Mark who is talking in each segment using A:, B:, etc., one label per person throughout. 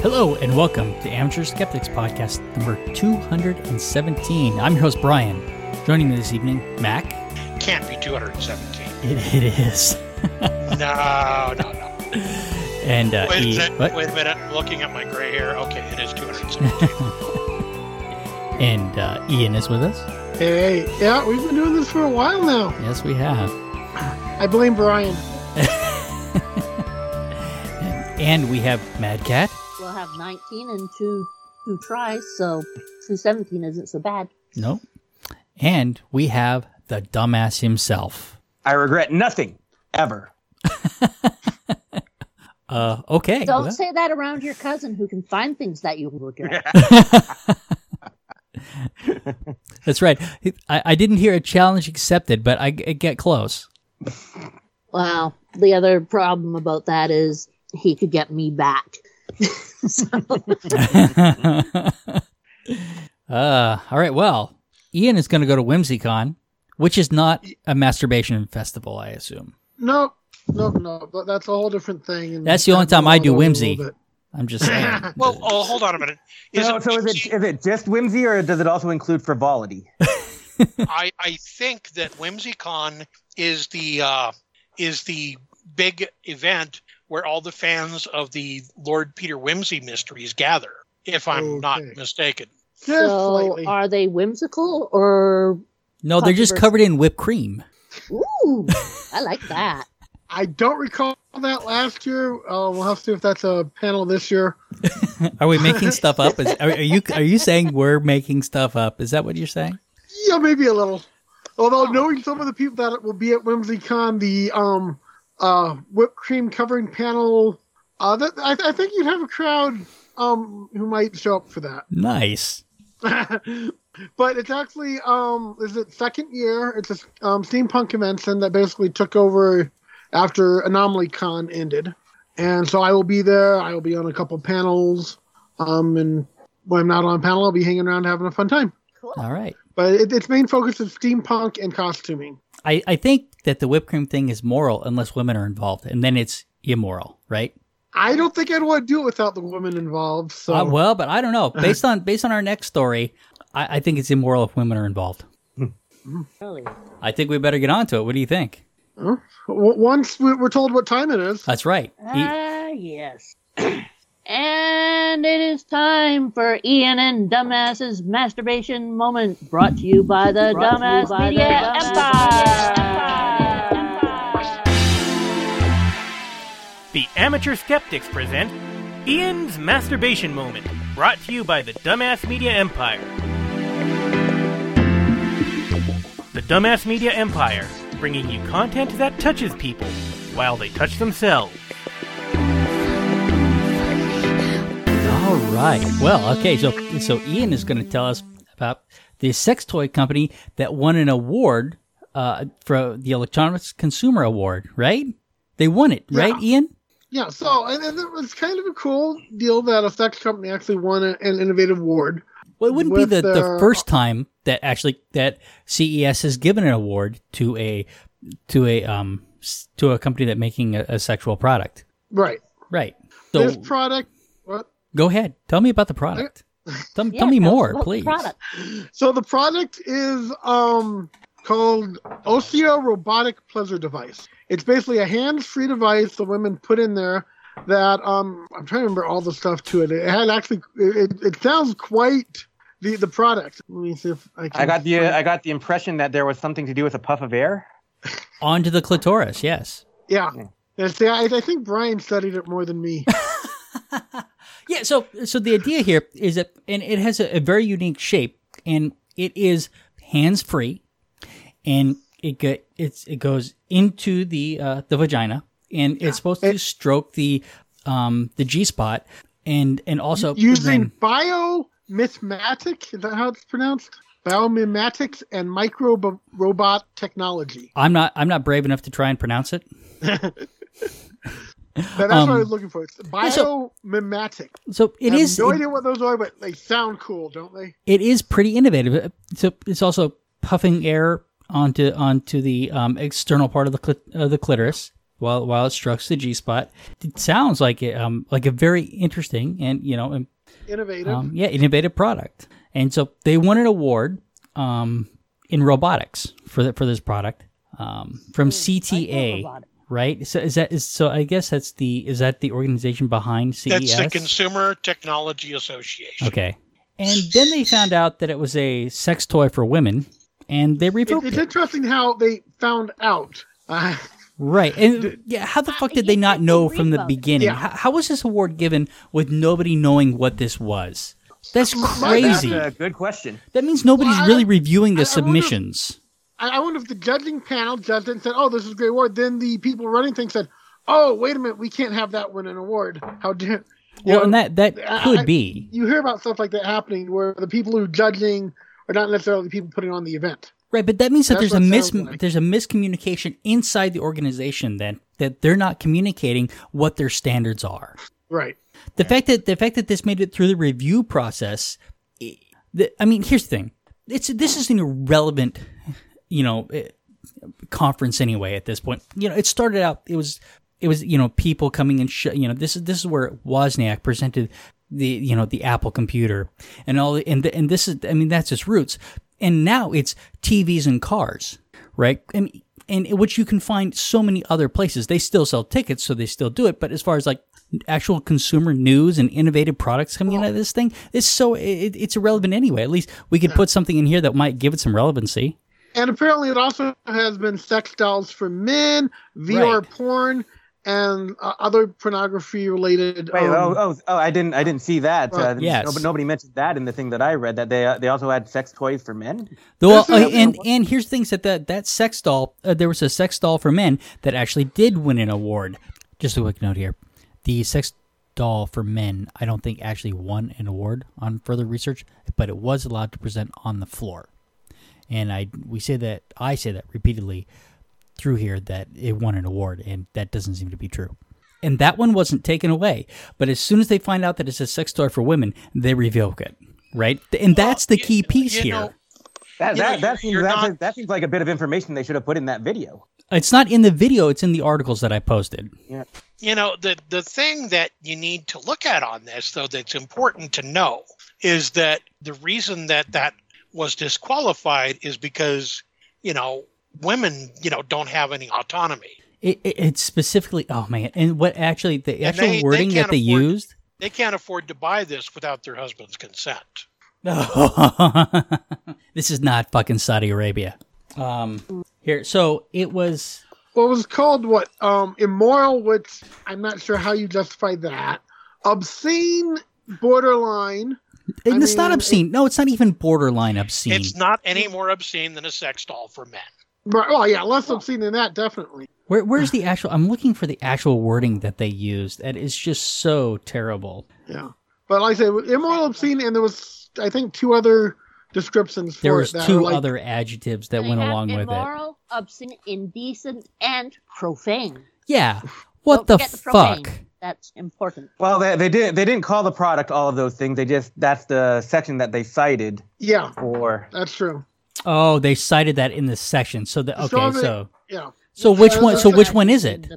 A: Hello and welcome to Amateur Skeptics Podcast number 217. I'm your host, Brian. Joining me this evening, Mac.
B: Can't be 217.
A: It, it is.
B: No, no, no.
A: And uh,
B: Wait,
A: E-
B: a sec-
A: what?
B: wait a minute. I'm looking at my gray hair. Okay, it is 217.
A: and uh, Ian is with us.
C: Hey, yeah, we've been doing this for a while now.
A: Yes, we have.
C: I blame Brian.
A: And we have Mad Cat.
D: We'll have 19 and two two tries, so 217 isn't so bad.
A: No. And we have the dumbass himself.
E: I regret nothing ever.
A: Uh, okay.
D: Don't
A: well,
D: say that around your cousin who can find things that you regret.
A: that's right. I, I didn't hear a challenge accepted, but I, I get close.
D: well, the other problem about that is he could get me back. So,
A: Uh, all right. Well, Ian is going to go to WhimsyCon, which is not a masturbation festival, I assume.
C: No, no, no, but that's a whole different thing. and
A: That's the only time I do
C: gone over it a
A: whimsy. I'm just saying.
B: well, oh, hold on a minute. Is
E: so,
B: it,
E: so is it is it just whimsy or does it also include frivolity?
B: I, I think that WhimsyCon is the uh, is the big event where all the fans of the Lord Peter Wimsey mysteries gather. If I'm not mistaken.
D: So are they whimsical or.
A: no, they're just covered in whipped cream.
D: Ooh, I like that.
C: I don't recall that last year. Uh, we'll have to see if that's a panel this year.
A: Are we making stuff up? Is, are, are you are you saying we're making stuff up? Is that what you're saying?
C: Yeah, maybe a little. Although knowing some of the people that will be at WhimsyCon, the um, uh, whipped cream covering panel, uh, that, I, I think you'd have a crowd um, who might show up for that.
A: Nice.
C: but it's actually um is it second year it's a um, steampunk convention that basically took over after AnomalyCon ended and so i will be there i will be on a couple panels um and when i'm not on panel i'll be hanging around having a fun time
A: All right.
C: But it, its main focus is steampunk and costuming
A: I, I think that the whipped cream thing is moral unless women are involved, and then it's immoral, right?
C: i don't think i'd want to do it without the women involved so
A: Uh, well, but I don't know. Based on based on our next story, I, I think it's immoral if women are involved.
D: Really.
A: I think we better get on to it. What do you think?
C: w- once we- we're told what time it is
A: That's right.
D: Ah, yes. and it is time for Ian and Dumbass's masturbation moment, brought to you by the
F: Brought
D: Dumbass
F: by the
D: Media
F: Dumbass
D: Empire.
F: The Amateur Skeptics present Ian's Masturbation Moment, brought to you by the Dumbass Media Empire. The Dumbass Media Empire, bringing you content that touches people while they touch themselves.
A: All right. Well, okay. So so Ian is going to tell us about the sex toy company that won an award uh, for the Electronics Consumer Award. Right? They won it, right, Ian?
C: Yeah, so and, and it was kind of a cool deal that a sex company actually won a- an innovative award.
A: Well, it wouldn't be the, the first time that actually that CES has given an award to a to a um to a company that making a, a sexual product.
C: Right.
A: Right. So
C: this product. What?
A: Go ahead. Tell me about the product. Tell,
D: Yeah,
A: tell me more,
D: about the
A: please.
D: product.
C: So the product is um called Osé Robotic Pleasure Device. It's basically a hands-free device the women put in there that um I'm trying to remember all the stuff to it. It had actually it, it sounds quite the the product. Let me see if I can.
E: I got the I got the impression that there was something to do with a puff of air.
A: Onto the clitoris. Yes.
C: yeah. And see, I, I think Brian studied it more than me.
A: Yeah, so so the idea here is that, and it has a, a very unique shape, and it is hands free, and it go, it's it goes into the uh, the vagina, and it's supposed to stroke the um the G spot, and and also
C: Using
A: then-
C: biomimetic, is that how it's pronounced? Biomimetics and micro robot technology.
A: I'm not I'm not brave enough to try and pronounce it.
C: That- that's
A: Um,
C: what I was looking for. It's
A: so-
C: biomimetic.
A: So it
C: I have
A: is
C: no
A: it-
C: idea what those are, but they sound cool, don't they?
A: it is pretty innovative. So it's also puffing air onto onto the um, external part of the clit- uh, the clitoris, while while it strokes the G spot. It sounds like it, um like a very interesting and you know um,
C: Innovative.
A: um, yeah innovative product. And so they won an award um in robotics for the, for this product um from CTA.
D: Robotic.
A: Right, so is that is so? I guess that's the is that the organization behind CES?
B: That's the Consumer Technology Association.
A: Okay. And then they found out that it was a sex toy for women, and they revoked It-
C: it's
A: it.
C: interesting how they found out. Uh,
A: Right. And yeah, how the fuck did they not know from the beginning?
C: Yeah.
A: How, how was this award given with nobody knowing what this was? That's crazy.
E: That's a good question.
A: That means nobody's
C: Well, I-
A: really reviewing the
C: I- I
A: submissions.
C: I, I wonder if the judging panel judged it and said, "Oh, this is a great award." Then the people running things said, "Oh, wait a minute, we can't have that win an award." How dare? you
A: Well,
C: know,
A: and that that could
C: I-
A: be.
C: you hear about stuff like that happening where the people who are judging are not necessarily the people putting on the event.
A: Right, but that means that
C: That's
A: there's a mis
C: like.
A: there's a miscommunication inside the organization then that they're not communicating what their standards are.
C: Right.
A: The fact that the fact that this made it through the review process, I mean, here's the thing: it's this is an irrelevant, you know, eh, conference anyway. At this point, you know, it started out it was it was you know people coming and sh- you know this is this is where Wozniak presented the you know the Apple computer and all the, and the, and this is I mean that's its roots, and now it's TVs and cars, right? And and which you can find so many other places. They still sell tickets, so they still do it. But as far as like actual consumer news and innovative products coming out of this thing, it's so it, it's irrelevant anyway. At least we could put something in here that might give it some relevancy.
C: And apparently, it also has been sex dolls for men, VR
A: Right.
C: porn, and uh, other pornography related.
E: Wait,
C: um,
E: oh, oh, oh, I didn't, I didn't see that. Uh,
C: Right.
A: Yes.
E: no- but nobody mentioned that in the thing that I read. That they, uh, they also had sex toys for men.
A: Well, uh, and and here's the things that that that sex doll. Uh, there was a sex doll for men that actually did win an award. Just a quick note here: the sex doll for men, I don't think actually won an award on further research, but it was allowed to present on the floor. And I we say that I say that repeatedly through here that it won an award, and that doesn't seem to be true. And that one wasn't taken away. But as soon as they find out that it's a sex toy for women, they revoke it. Right, and that's the
B: you-
A: key piece
B: you
A: here.
B: know,
E: That,
B: You know,
E: that, that, seems, that,
B: not-
E: that seems like a bit of information they should have put in that video.
A: It's not in the video, it's in the articles that I posted.
B: you know the the thing that you need to look at on this though that's important to know is that the reason that that was disqualified is because you know women you know don't have any autonomy
A: It, it, it's specifically, oh man, and what actually, the actual
B: they- they
A: wording that they
B: afford-
A: used.
B: they can't afford to buy this without their husband's consent No,
A: this is not fucking Saudi Arabia. Um, here, so it was,
C: what was called what um immoral which i'm not sure how you justify that obscene borderline
A: and
C: I
A: it's not
C: mean,
A: obscene. No, it's not even borderline obscene.
B: it's not any more obscene than a sex doll for men
C: right, well yeah less obscene than that definitely
A: Where, where's the actual? I'm looking for the actual wording that they used. That is just so terrible.
C: yeah but like i said immoral obscene and there was i think two other descriptions for
A: There
C: it
A: was
C: that
A: two
C: like,
A: other adjectives that went
D: have
A: along with it.
D: immoral, obscene, indecent, and profane.
A: Yeah. What
D: Don't
A: the
D: forget profane.
A: Fuck?
D: That's important.
E: Well, they, they didn't they didn't call the product all of those things. They just that's the section that they cited
C: yeah
E: for.
C: that's true
A: Oh, they cited that in the section. So the
C: So
A: okay,
C: the-
A: so
C: yeah
A: so which
C: Yeah,
A: one? So which one is it?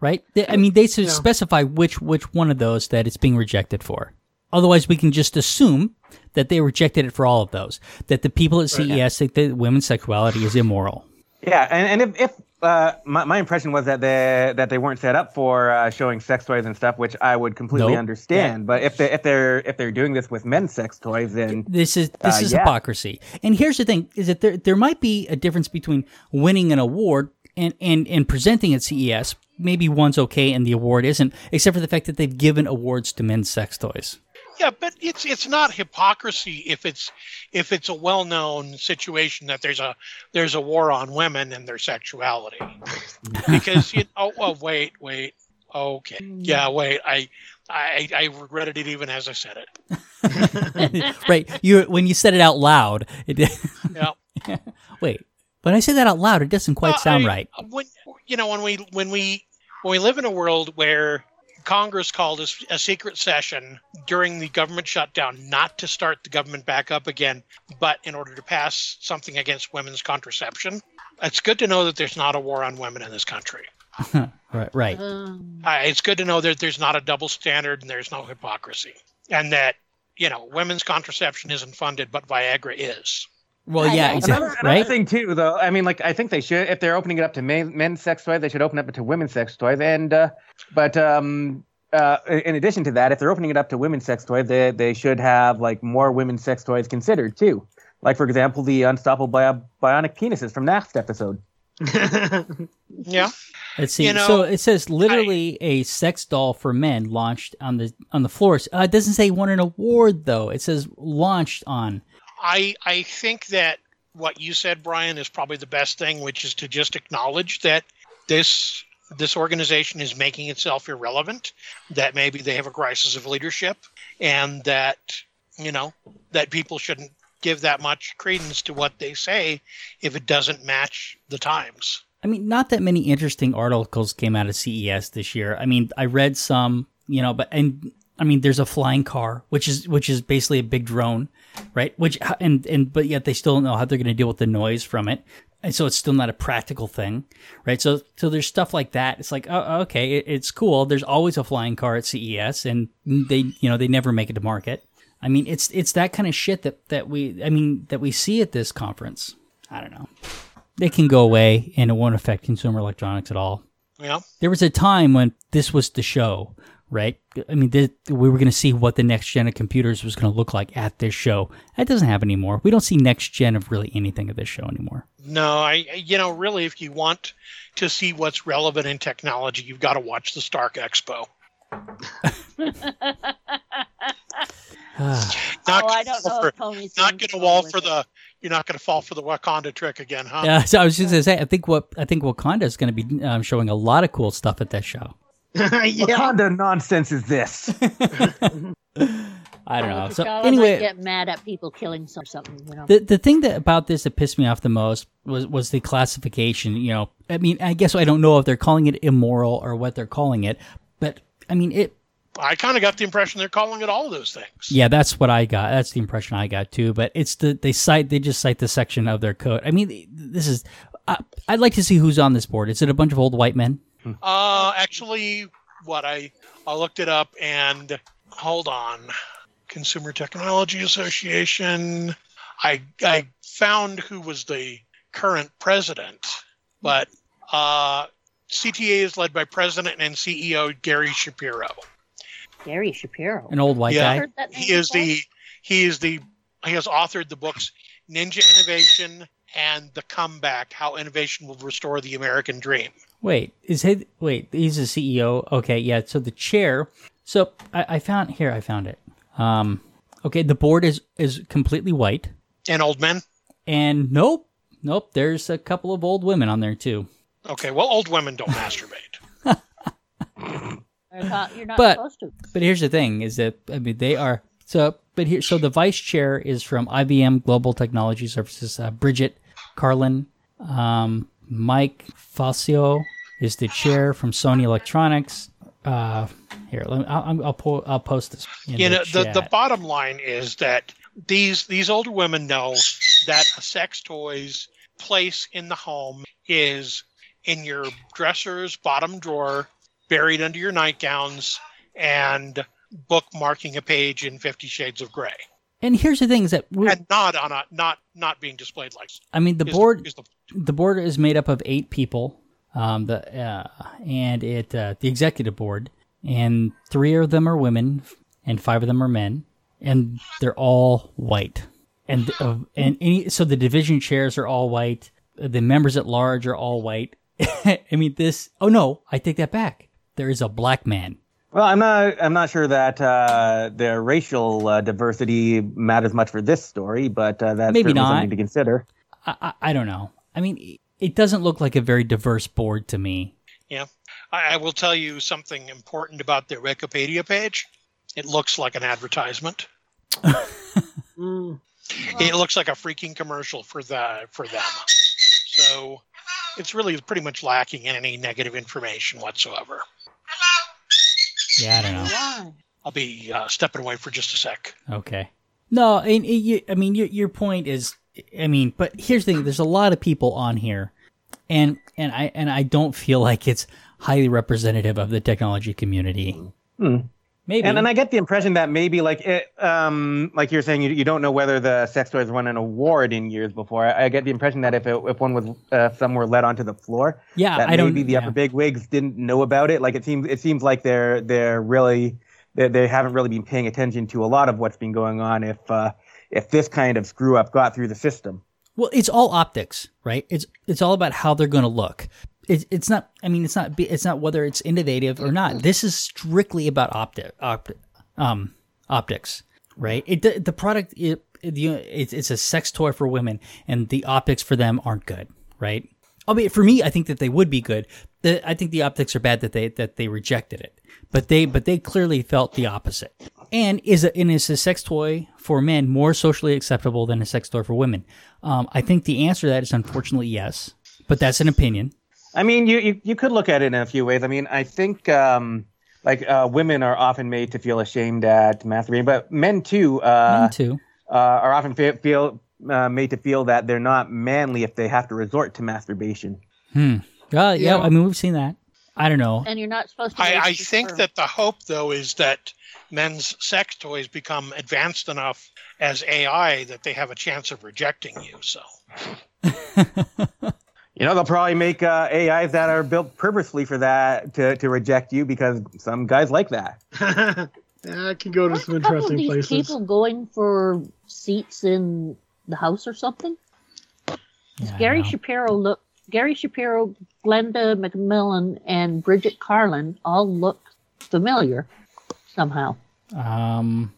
A: Right? They- I mean, they should
C: Yeah.
A: specify which which one of those that it's being rejected for. Otherwise, we can just assume that they rejected it for all of those. That the people at CES think that women's sexuality is immoral.
E: Yeah, and, and if, if uh, my, my impression was that they that they weren't set up for uh, showing sex toys and stuff, which I would completely
A: Nope.
E: understand. But if they if they're if they're doing this with men's sex toys, then
A: This is this
E: Uh,
A: is
E: yeah.
A: hypocrisy. And here's the thing: is that there there might be a difference between winning an award and and and presenting at CES. Maybe one's okay and the award isn't, except for the fact that they've given awards to men's sex toys.
B: Yeah but it's it's not hypocrisy if it's if it's a well-known situation that there's a there's a war on women and their sexuality. Because you oh, oh wait wait. Okay. Mm. Yeah wait. I, I i regretted it even as i said it.
A: Right? You when you said it out loud, it
B: yeah.
A: Wait. When I say that out loud, it doesn't quite
B: Well,
A: sound
B: I-
A: right.
B: when you know when we when we when we live in a world where Congress called a secret session during the government shutdown not to start the government back up again, but in order to pass something against women's contraception. It's good to know that there's not a war on women in this country.
A: Right. Right.
D: Um,
B: Uh, it's good to know that there's not a double standard and there's no hypocrisy, and that you know women's contraception isn't funded, but Viagra is.
A: Well,
D: I
A: yeah, exactly.
E: Another, another
A: Right.
E: thing too, though. I mean, like I think they should, if they're opening it up to men, men's sex toys, they should open up to women's sex toys. And uh, but um, uh, in addition to that, if they're opening it up to women's sex toys, they they should have like more women's sex toys considered too. Like for example, the unstoppable bio- bionic penises from last episode.
B: Yeah.
A: Let's see.
B: You know,
A: so it says literally a sex doll for men launched on the on the floors. Uh, it doesn't say won an award though. It says launched on.
B: I I think that what you said, Brian, is probably the best thing, which is to just acknowledge that this this organization is making itself irrelevant, that maybe they have a crisis of leadership, and that you know that people shouldn't give that much credence to what they say if it doesn't match the times.
A: I mean, not that many interesting articles came out of CES this year. I mean, I read some, you know, but and I mean, there's a flying car, which is which is basically a big drone, right? Which and and but yet they still don't know how they're going to deal with the noise from it, and so it's still not a practical thing, right? So so there's stuff like that. It's like, oh, okay, it, it's cool. There's always a flying car at CES, and they you know they never make it to market. I mean, it's it's that kind of shit that that we I mean that we see at this conference. I don't know. They can go away, and it won't affect consumer electronics at all.
B: Know,
A: There was a time when this was the show, right? I mean, th- we were going to see what the next gen of computers was going to look like at this show. That doesn't happen anymore. We don't see next gen of really anything at this show anymore.
B: no, I you know really, if you want to see what's relevant in technology, you've got to watch the Stark Expo. Not
D: oh, I
B: gonna
D: don't know
B: for-
D: if Tony's
B: not
D: going
B: going to fall for
D: it.
B: the you're not going to fall for the Wakanda trick again, huh?
A: Yeah, so I was just going to say, I think what I think Wakanda is going to be um, showing a lot of cool stuff at that show.
E: What
C: yeah.
E: kind of nonsense is this?
A: I don't know. So
D: T'Challa might
A: anyway,
D: get mad at people killing some something, you know.
A: the the thing that about this that pissed me off the most was was the classification. You know, I mean, I guess I don't know if they're calling it immoral or what they're calling it, but I mean, it
B: I kind of got the impression they're calling it all of those things.
A: Yeah, that's what I got. That's the impression I got too. But it's the they cite they just cite the section of their code. I mean, this is. I I'd like to see who's on this board. Is it a bunch of old white men?
B: Uh, actually, what I I looked it up and hold on, Consumer Technology Association. I I found who was the current president, but uh, CTA is led by President and CEO Gary Shapiro.
D: Gary Shapiro.
A: An old white
B: Yeah.
A: guy.
D: Heard
B: He is
D: before?
B: the he is the he has authored the books Ninja Innovation and The Comeback: How Innovation Will Restore the American Dream.
A: Wait, is he? Wait, he's a CEO. Okay, yeah. So the chair. So I, I found here. I found it. Um. Okay, the board is is completely white,
B: And old men.
A: and nope, nope. There's a couple of old women on there too.
B: Okay, well, old women don't masturbate.
D: You're not, you're not
A: But-
D: supposed to.
A: But here's the thing: is that I mean they are so. But here, so the vice chair is from IBM Global Technology Services. Uh, Bridget Karlin, um, Mike Fasulo is the chair from Sony Electronics. Uh, here, let me, I'll, I'll, po- I'll post this. In
B: you
A: the,
B: know, the, the
A: chat.
B: bottom line is that these these older women know that a sex toy's place in the home is in your dresser's bottom drawer, buried under your nightgowns, and bookmarking a page in Fifty Shades of Grey,
A: and here's the thing: is that
B: and not on a not not being displayed like.
A: I mean the board
B: is the-
A: the board is made up of eight people. Um, the uh, and it uh, the executive board, and three of them are women, and five of them are men, and they're all white. And uh, and any so the division chairs are all white. The members at large are all white. I mean this. Oh no, I take that back. There is a black man.
E: Well, I'm not. I'm not sure that uh, the racial uh, diversity matters much for this story, but uh, that's
A: Maybe
E: certainly
A: not.
E: something to consider.
A: I, I, I don't know. I mean, it doesn't look like a very diverse board to me.
B: Yeah, I, I will tell you something important about their Wikipedia page. It looks like an advertisement.
C: Mm.
B: It looks like a freaking commercial for the for them. So it's really pretty much lacking in any negative information whatsoever.
A: Yeah, I don't know.
D: Why?
B: I'll be uh, stepping away for just a sec.
A: Okay. No, and it, you, I mean your your point is, I mean, but here's the thing: there's a lot of people on here, and and I and I don't feel like it's highly representative of the technology community.
E: Hmm.
A: Maybe.
E: And then I get the impression that maybe like it, um, like you're saying, you, you don't know whether the sex toys won an award in years before. I, I get the impression that if it, if one was uh, if some were let onto the floor,
A: yeah,
E: that
A: I don't.
E: maybe the
A: yeah.
E: upper big wigs didn't know about it. Like it seems it seems like they're they're really they, they haven't really been paying attention to a lot of what's been going on. If uh, if this kind of screw up got through the system,
A: Well, it's all optics, right? It's it's all about how they're going to look. It's it's not. I mean, it's not. It's not whether it's innovative or not. This is strictly about opti- um, optics, right? It the, the product it, it, it's a sex toy for women, and the optics for them aren't good, right? Albeit for me, I think that they would be good. The, I think the optics are bad that they that they rejected it, but they but they clearly felt the opposite. And is a, and is a sex toy for men more socially acceptable than a sex toy for women? Um, I think the answer to that is unfortunately yes, but that's an opinion.
E: I mean, you, you you could look at it in a few ways. I mean, I think um, like uh, women are often made to feel ashamed at masturbating, but men too uh,
A: Men too.
E: uh, are often fe- feel uh, made to feel that they're not manly if they have to resort to masturbation.
A: Uh, yeah,
C: Yeah.
A: I mean we've seen that. I don't know.
D: And you're not supposed to.
B: I, I think
D: sperm.
B: that the hope, though, is that men's sex toys become advanced enough as AI that they have a chance of rejecting you. So,
E: You know, they'll probably make uh, AIs that are built purposely for that to, to reject you because some guys like that.
C: yeah, it can go to
D: Aren't
C: some
D: a couple of
C: interesting
D: these
C: places.
D: people going for seats in the house or something?
A: Yeah,
D: Gary. Shapiro look. Gary Shapiro, Glenda MacMullin, and Bridget Karlin all look familiar somehow.
A: Um,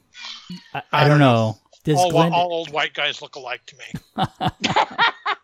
A: I, I,
B: I
A: don't
B: don't
A: know. Does
B: all,
A: Glenn,
B: all old white guys look alike to me.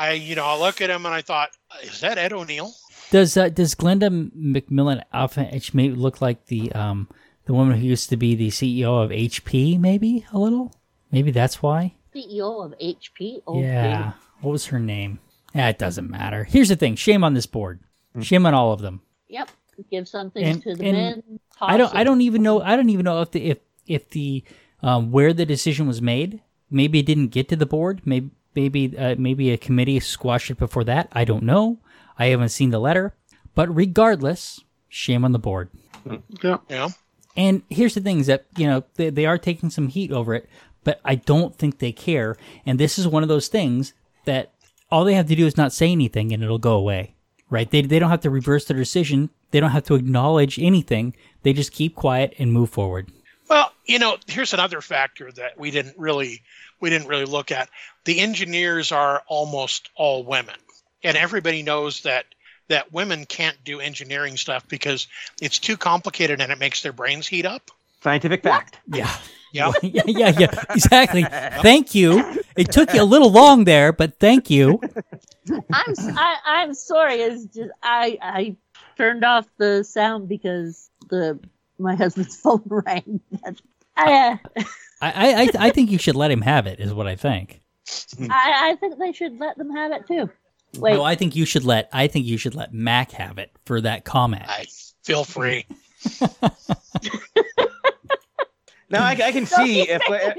B: I, you know, I look at him and I thought, is that Ed O'Neill?
A: does uh, does Glenda MacMullin Alpha H may look like the um the woman who used to be the CEO of HP? Maybe a little. Maybe that's why.
D: CEO of HP. Oh,
A: yeah. What was her name? Yeah, it doesn't matter. Here's the thing. Shame on this board. Shame on all of them.
D: Yep. Give something
A: And-
D: to the men.
A: I don't.
D: toss
A: I don't even know. I don't even know if the if if the um, where the decision was made. Maybe it didn't get to the board. Maybe maybe uh, maybe a committee squashed it before that. I don't know. I haven't seen the letter. But regardless, shame on the board.
C: Yeah.
B: Yeah.
A: And here's the thing: is that you know they, they are taking some heat over it, but I don't think they care. And this is one of those things that all they have to do is not say anything, and it'll go away. Right? They they don't have to reverse their decision. They don't have to acknowledge anything. They just keep quiet and move forward.
B: Well, you know, here's another factor that we didn't really we didn't really look at. The engineers are almost all women, and everybody knows that that women can't do engineering stuff because it's too complicated and it makes their brains heat up.
E: Scientific fact.
A: Yeah.
B: Yeah.
A: yeah, yeah, yeah, exactly. Thank you. It took you a little long there, but thank you.
D: I'm s- I, I'm sorry. It's just I I turned off the sound because the my husband's phone rang. I, uh,
A: I, I, I think you should let him have it. Is what I think.
D: I I think they should let them have it too. Wait,
A: No, I think you should let. I think you should let Mac have it for that comment.
B: I feel free.
E: Now I, I can see if I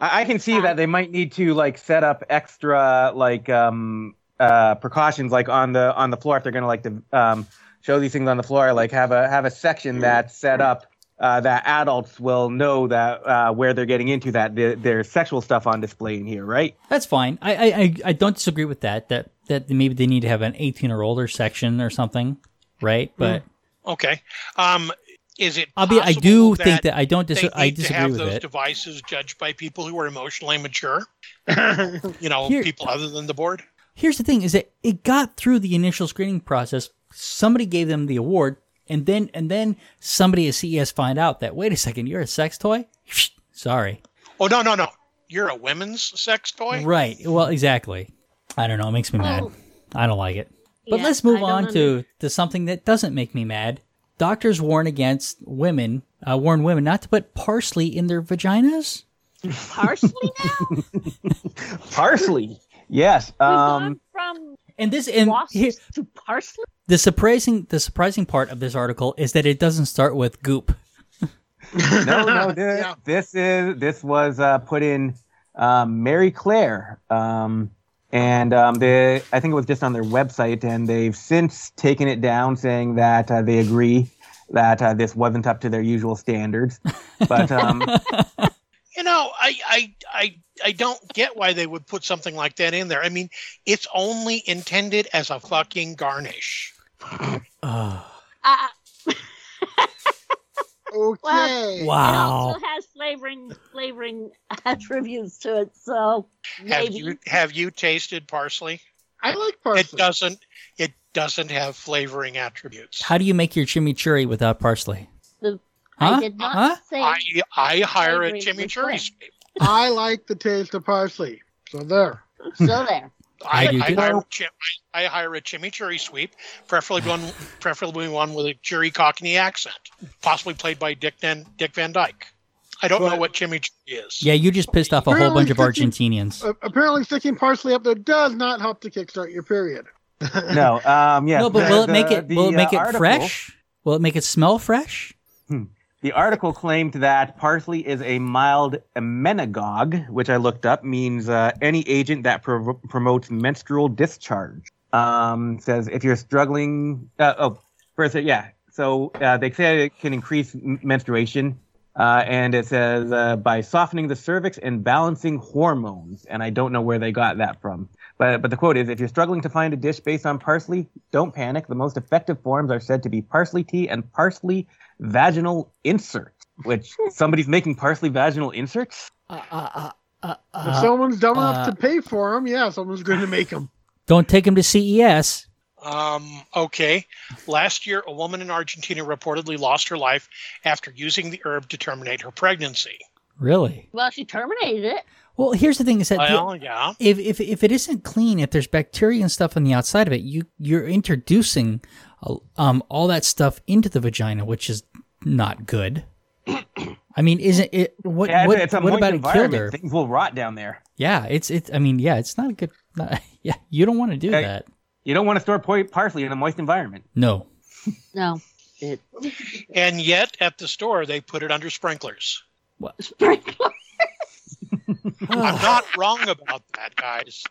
E: I can see that they might need to like set up extra like um uh precautions like on the on the floor if they're gonna like to um show these things on the floor like have a have a section that's set up uh, that adults will know that uh, where they're getting into that there, there's sexual stuff on display in here right
A: That's fine. I, I, I, I don't disagree with that. That that maybe they need to have an eighteen or older section or something, right? But
B: Okay. Um, is it?
A: albeit I
B: possible
A: do think that I don't.
B: they
A: Dis-
B: need
A: I
B: to
A: disagree
B: have
A: with
B: those
A: it.
B: devices judged by people who are emotionally mature. you know,
A: Here-
B: people other than the board.
A: Here's the thing: is that it got through the initial screening process. Somebody gave them the award, and then and then somebody at CES find out that wait a second, you're a sex toy. Sorry.
B: Oh no, no, no! You're a women's sex toy.
A: Right. Well, exactly. I don't know. It makes me mad.
D: Well,
A: I don't like it. But
D: yeah,
A: let's move on
D: under-
A: to, to something that doesn't make me mad. Doctors warn against women, uh, warn women not to put parsley in their vaginas.
D: parsley now.
E: parsley yes
D: We've
E: um
D: gone from
A: And this and
D: wasps
A: here,
D: to parsley.
A: the surprising the surprising part of this article is that it doesn't start with goop.
E: no no this,
B: Yeah.
E: this is this was uh put in um Marie Claire um and um, they I think it was just on their website, and they've since taken it down, saying that uh, they agree that uh, this wasn't up to their usual standards. But um,
B: You know, I, I I I don't get why they would put something like that in there. I mean, it's only intended as a fucking garnish.
A: Oh,
D: Uh,
C: Okay.
D: It
A: wow.
D: It also has flavoring flavoring attributes to it, so
B: Have you have you tasted parsley?
C: I like parsley.
B: It doesn't it doesn't have flavoring attributes.
A: How do you make your chimichurri without parsley?
D: the
A: Huh?
D: I did not
A: Huh?
D: say
B: I I hire a
D: Flavoring with
B: chimichurri sweep.
C: I like the taste of parsley. So there.
D: so there.
A: I
B: I, I, hire, a chim- I I hire a chimichurri sweep, preferably one preferably one with a Jerry Cockney accent, possibly played by Dick Van Dick Van Dyke. I don't know
C: But-
B: what chimichurri is.
A: Yeah, you just pissed off a whole
C: Apparently
A: bunch of Argentinians.
C: Uh, apparently, sticking parsley up there does not help to kickstart your period.
E: no, um, yeah.
A: no, but
E: the-
A: will it make it?
E: the,
A: Will it make
E: uh,
A: it
E: article-
A: fresh? Will it make it smell fresh?
E: The article claimed that parsley is a mild emmenagogue, which I looked up means uh, any agent that pro- promotes menstrual discharge. Um, says if you're struggling, uh, oh, first, yeah. So uh, they say it can increase m- menstruation, uh, and it says uh, by softening the cervix and balancing hormones. And I don't know where they got that from. But, but the quote is if you're struggling to find a dish based on parsley, don't panic. The most effective forms are said to be parsley tea and parsley vaginal insert, which somebody's making parsley vaginal inserts.
A: Uh, uh, uh,
C: if
A: uh,
C: someone's dumb enough
A: uh,
C: to pay for them, yeah, someone's going to make them.
A: don't take them to CES.
B: Um, okay. Last year, a woman in Argentina reportedly lost her life after using the herb to terminate her pregnancy.
A: Really?
D: Well, she terminated it.
A: Well, here's the thing: is that the-
B: yeah.
A: if, if if it isn't clean, if there's bacteria and stuff on the outside of it, you you're introducing uh, um all that stuff into the vagina, which is not good. I mean, isn't it? What
E: Yeah,
A: what,
E: it's a
A: what about it killed her?
E: Things will rot down there.
A: Yeah, it's it's. I mean, yeah, it's not a good. Not, yeah, you don't want to do
E: Hey.
A: that.
E: You don't want to store po- parsley in a moist environment.
A: No.
D: No, it
B: And yet, at the store, they put it under sprinklers.
D: What sprinklers?
B: I'm not wrong about that, guys.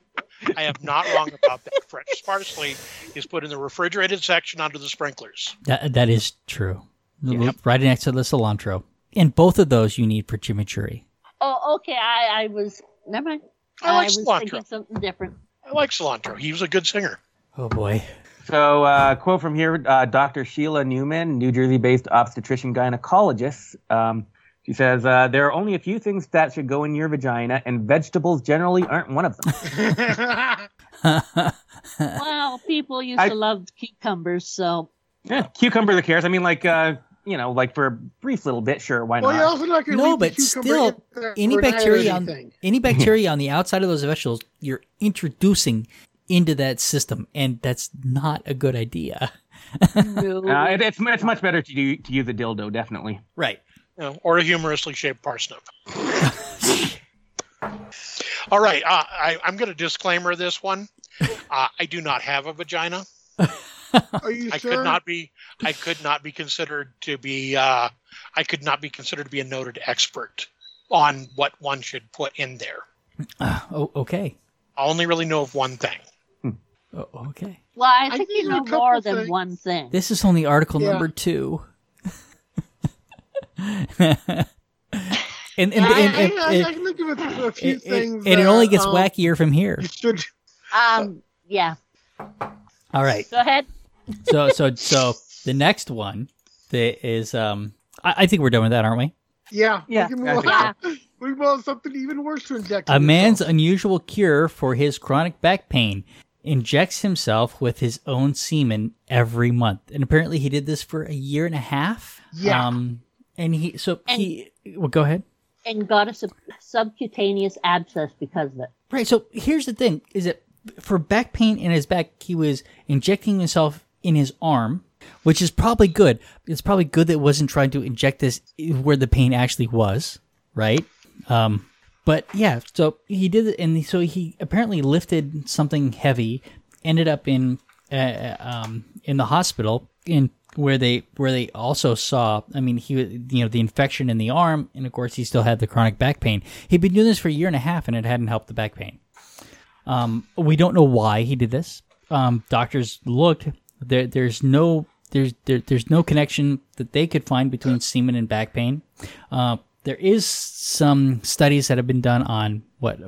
B: I am not wrong about that. Fresh parsley is put in the refrigerated section under the sprinklers.
A: That that is true.
B: Yep.
A: Right next to the cilantro, and both of those you need for chimichurri.
D: Oh, okay. I I was never mind.
B: I like
D: was
B: cilantro.
D: thinking something different.
B: I like cilantro. He was a good singer.
A: Oh boy.
E: So, uh, quote from here uh, Dr. Sheila Newman, New Jersey based obstetrician gynecologist. Um, she says, uh, There are only a few things that should go in your vagina, and vegetables generally aren't one of them.
D: Well, people used
E: I-
D: to love cucumbers, so
E: yeah, cucumber, the cares. I mean, like, uh, you know, like for a brief little bit, sure, why
C: well,
E: not?
C: you're also not going to
A: No, but still, any bacteria on any bacteria on the outside of those vegetables, you're introducing into that system, and that's not a good idea.
D: no.
E: Uh, it, it's, it's much better to, do, to use a dildo, definitely.
A: Right.
B: You or a humorously shaped parsnip. All right, uh, I, I'm going to disclaimer this one. Uh, I do not have a vagina.
C: Are you
B: I
C: sure?
B: could not be. I could not be considered to be. Uh, I could not be considered to be a noted expert on what one should put in there.
A: Uh, oh, okay.
B: I only really know of one thing.
A: Oh, okay.
D: well, I
C: I
D: think
C: think
D: you
C: there
D: know more than
C: things.
D: one thing.
A: This is only article
C: Yeah.
A: number two. and and, and, and-
C: I, I, I can think of a, a few
A: and-
C: things.
A: and it only gets
C: um,
A: wackier from here.
C: You should.
D: Um, yeah.
A: All right.
D: Go ahead.
A: So so so the next one that is um I, I think we're done with that, aren't we?
C: Yeah.
E: Yeah,
C: We can move on. We want something even worse to inject.
A: A man's
C: yourself.
A: unusual cure for his chronic back pain injects himself with his own semen every month. And apparently he did this for a year and a half.
C: Yeah.
A: Um and he so he well go ahead.
D: And got a sub- subcutaneous abscess because of it.
A: Right. So here's the thing: is that for back pain in his back, he was injecting himself in his arm, which is probably good. It's probably good that it wasn't trying to inject this where the pain actually was, right? Um, but yeah, so he did it, and so he apparently lifted something heavy, ended up in uh, um, in the hospital in where they where they also saw. I mean, he you know the infection in the arm, and of course he still had the chronic back pain. He'd been doing this for a year and a half, and it hadn't helped the back pain. Um, we don't know why he did this. Um, doctors looked. There, there's no there's there, there's no connection that they could find between semen and back pain. Uh, there is some studies that have been done on what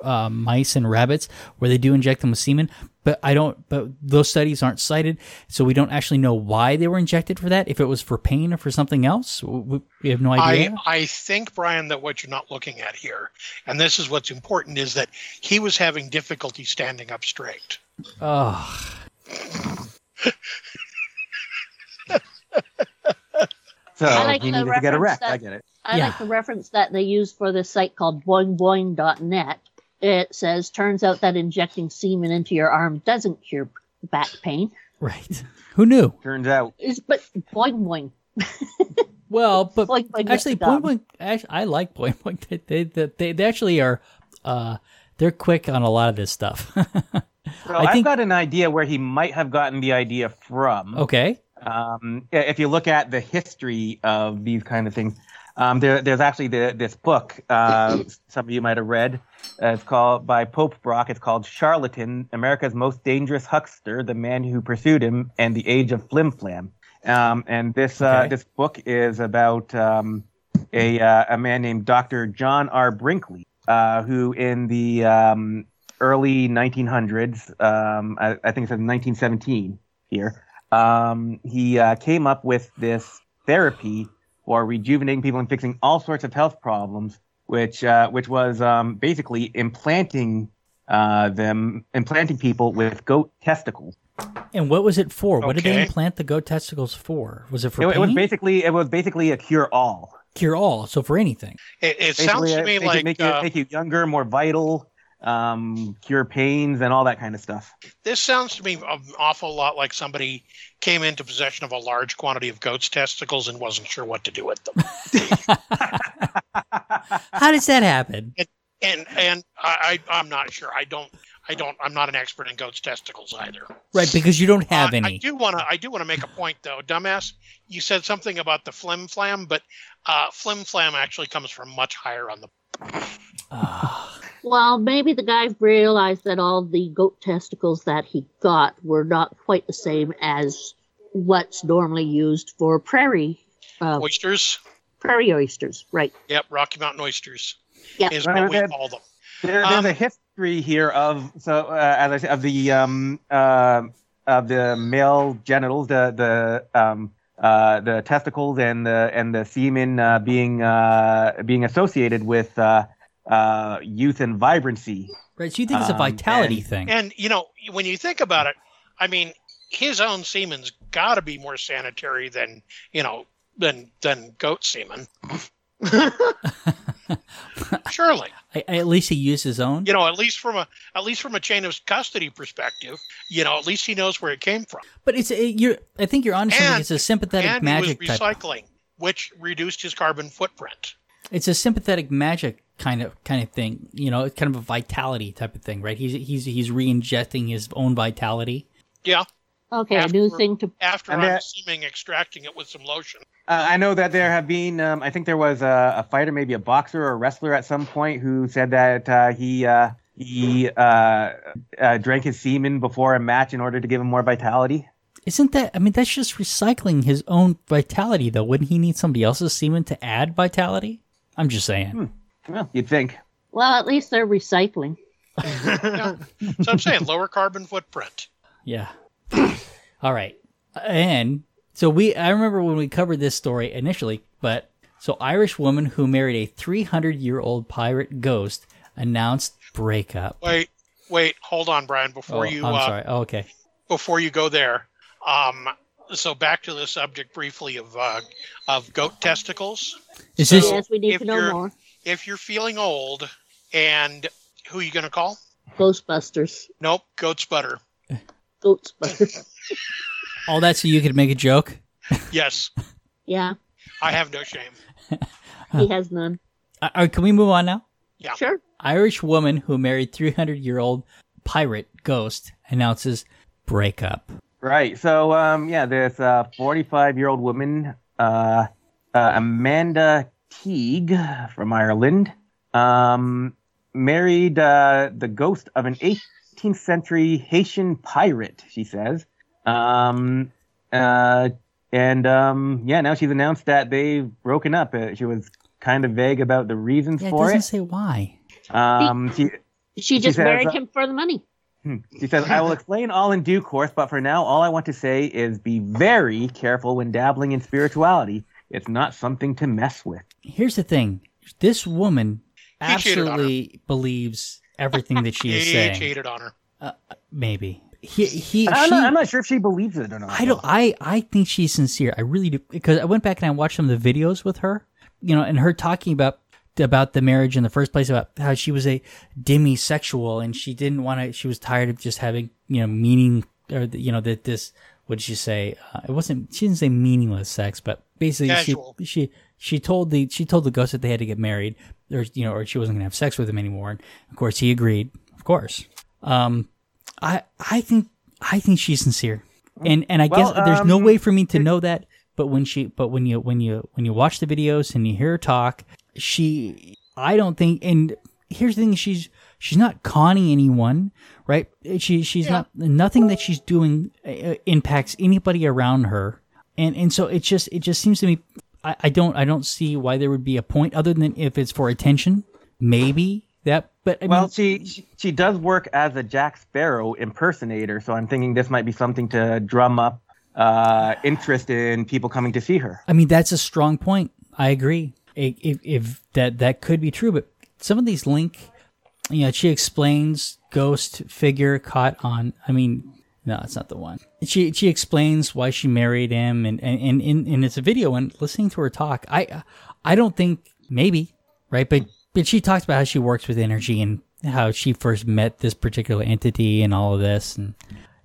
A: uh, mice and rabbits where they do inject them with semen, but I don't. But those studies aren't cited, so we don't actually know why they were injected for that. If it was for pain or for something else, we, we have no idea.
B: I, I think, Brian, that what you're not looking at here, and this is what's important, is that he was having difficulty standing up straight.
A: oh,
E: So
D: I like
E: he
D: the
E: needed to get a
D: reference
E: wreck. I
D: that-
E: get it.
D: I
A: Yeah.
D: like the reference that they use for this site called boingboing.net. It says, turns out that injecting semen into your arm doesn't cure back pain.
A: right. Who knew?
E: Turns out
D: It's, but boing boing.
A: Well, but
D: Boing boing
A: actually,
D: with.
A: Boing Boing. Actually, I like Boing Boing. They, they, they, they actually are. Uh, they're quick on a lot of this stuff.
E: So
A: I
E: I've
A: think-
E: got an idea where he might have gotten the idea from.
A: okay.
E: Um, if you look at the history of these kind of things, um, there, there's actually the, this book uh, some of you might have read. Uh, it's called by Pope Brock. It's called Charlatan: America's Most Dangerous Huckster, the Man Who Pursued Him, and the Age of Flim Flam. Um, and this uh, this book is about um, a uh, a man named Dr. John R. Brinkley, uh, who in the um, early 1900s, um, I, I think it says 1917 here, um, he uh, came up with this therapy for rejuvenating people and fixing all sorts of health problems, which uh, which was um, basically implanting uh, them implanting people with goat testicles.
A: And what was it for? What did they implant the goat testicles for? Was it for
E: It, it was basically it was basically a cure all.
A: cure all. So for anything.
B: It, it sounds to me
E: make,
B: like
E: make, you,
B: uh,
E: make you younger, more vital, um, cure pains and all that kind of stuff.
B: this sounds to me an awful lot like somebody came into possession of a large quantity of goat's testicles and wasn't sure what to do with them.
A: How does that happen?
B: and and I, I I'm not sure. I don't I don't I'm not an expert in goat's testicles either.
A: Right, because you don't have
B: Uh, I
A: any.
B: do want to I do want to make a point though, dumbass. You said something about the flim flam, but uh, flim flam actually comes from much higher on the.
D: Well, maybe the guy realized that all the goat testicles that he got were not quite the same as what's normally used for prairie uh,
B: Oysters,
D: prairie oysters. Right.
B: yep, Rocky Mountain oysters
D: Yep.
B: is what we call them.
E: There, there's
B: Um,
E: a history here of so uh, as I said, of the um uh, of the male genitals, the the um uh the testicles and the and the semen uh, being uh being associated with uh youth and vibrancy.
A: right. So you think it's a
E: Um,
A: vitality
E: and-
A: thing?
B: And you know, when you think about it, I mean, his own semen's got to be more sanitary than you know than than goat semen. Surely,
A: I, I- at least he used his own.
B: you know, at least from a at least from a chain of custody perspective, you know, at least he knows where it came from.
A: But it's a, you're. I think you're onto something. It's a sympathetic
B: and
A: magic
B: he was
A: type.
B: recycling, which reduced his carbon footprint.
A: It's a sympathetic magic kind of kind of thing. You know, it's kind of a vitality type of thing, right? He's he's he's re-injecting his own vitality.
B: Yeah,
D: Okay, a new thing to
B: after
E: And
B: I'm
E: that-
B: assuming extracting it with some lotion.
E: Uh, I know that there have been, um, I think there was a, a fighter, maybe a boxer or a wrestler at some point who said that uh, he uh, he uh, uh, drank his semen before a match in order to give him more vitality.
A: Isn't that? I mean, that's just recycling his own vitality, though. Wouldn't he need somebody else's semen to add vitality? I'm just saying.
E: Well, you'd think.
D: well, at least they're recycling.
B: So I'm saying lower carbon footprint.
A: Yeah. All right. And so we, I remember when we covered this story initially, but so Irish woman who married a 300 year old pirate ghost announced breakup.
B: Wait, wait, hold on, Brian. Before
A: Oh,
B: you
A: I'm
B: uh,
A: sorry. Oh, okay.
B: before you go there, um, so back to the subject briefly of uh, of goat testicles.
A: Is
B: So-
A: this
D: yes, we need to know more.
B: If you're feeling old, and who are you going to call?
D: Ghostbusters.
B: Nope, goat's butter.
D: Ghostbusters.
A: all that so you could make a joke?
B: Yes,
D: yeah,
B: I have no shame.
D: he has none.
A: Uh, uh, can we move on now?
B: Yeah.
D: Sure.
A: Irish woman who married 300 year old pirate ghost announces breakup.
E: Right. So, um, yeah, this 45 year old woman, uh, uh, Amanda Teague from Ireland, um, married uh, the ghost of an 18th century Haitian pirate. She says, um, uh, and um, yeah, now she's announced that they've broken up. Uh, she was kind of vague about the reasons
A: Yeah, it
E: for
A: doesn't
E: it.
A: say why.
E: Um, she
D: She just
E: says,
D: married
E: uh,
D: him for the money.
E: Hmm. She says, I will explain all in due course, but for now, all I want to say is be very careful when dabbling in spirituality. It's not something to mess with.
A: Here's the thing: this woman
B: He cheated on her.
A: absolutely believes everything that she is
B: He
A: saying.
B: cheated on her.
A: Maybe he he.
E: I'm,
A: she,
E: not, I'm not sure if she believes it or not.
A: I don't. I I think she's sincere. I really do because I went back and I watched some of the videos with her. You know, and her talking about about the marriage in the first place, about how she was a demisexual and she didn't want to. She was tired of just having you know meaning or the- you know that this. What did she say? Uh, it wasn't. She didn't say meaningless sex, but basically
B: Casual.
A: she she she told the she told the ghost that they had to get married or you know or she wasn't gonna have sex with him anymore. And of course he agreed. Of course. Um, I I think I think she's sincere, and and I
E: Well,
A: guess there's no
E: um,
A: way for me to know that. But when she, but when you when you when you watch the videos and you hear her talk, she, I don't think. And here's the thing: she's she's not conning anyone, right? She she's not nothing that she's doing uh, impacts anybody around her, and and so it just it just seems to me. I, I don't I don't see why there would be a point other than if it's for attention, maybe that. But I
E: Well,
A: mean,
E: she, she she does work as a Jack Sparrow impersonator, so I'm thinking this might be something to drum up uh, interest in people coming to see her.
A: I mean, that's a strong point. I agree. If, if, if that that could be true, but some of these link, you know, she explains ghost figure caught on. I mean, no, it's not the one. She she explains why she married him, and and and, and, and it's a video. And listening to her talk, I I don't think maybe right, but but she talks about how she works with energy and how she first met this particular entity and all of this, and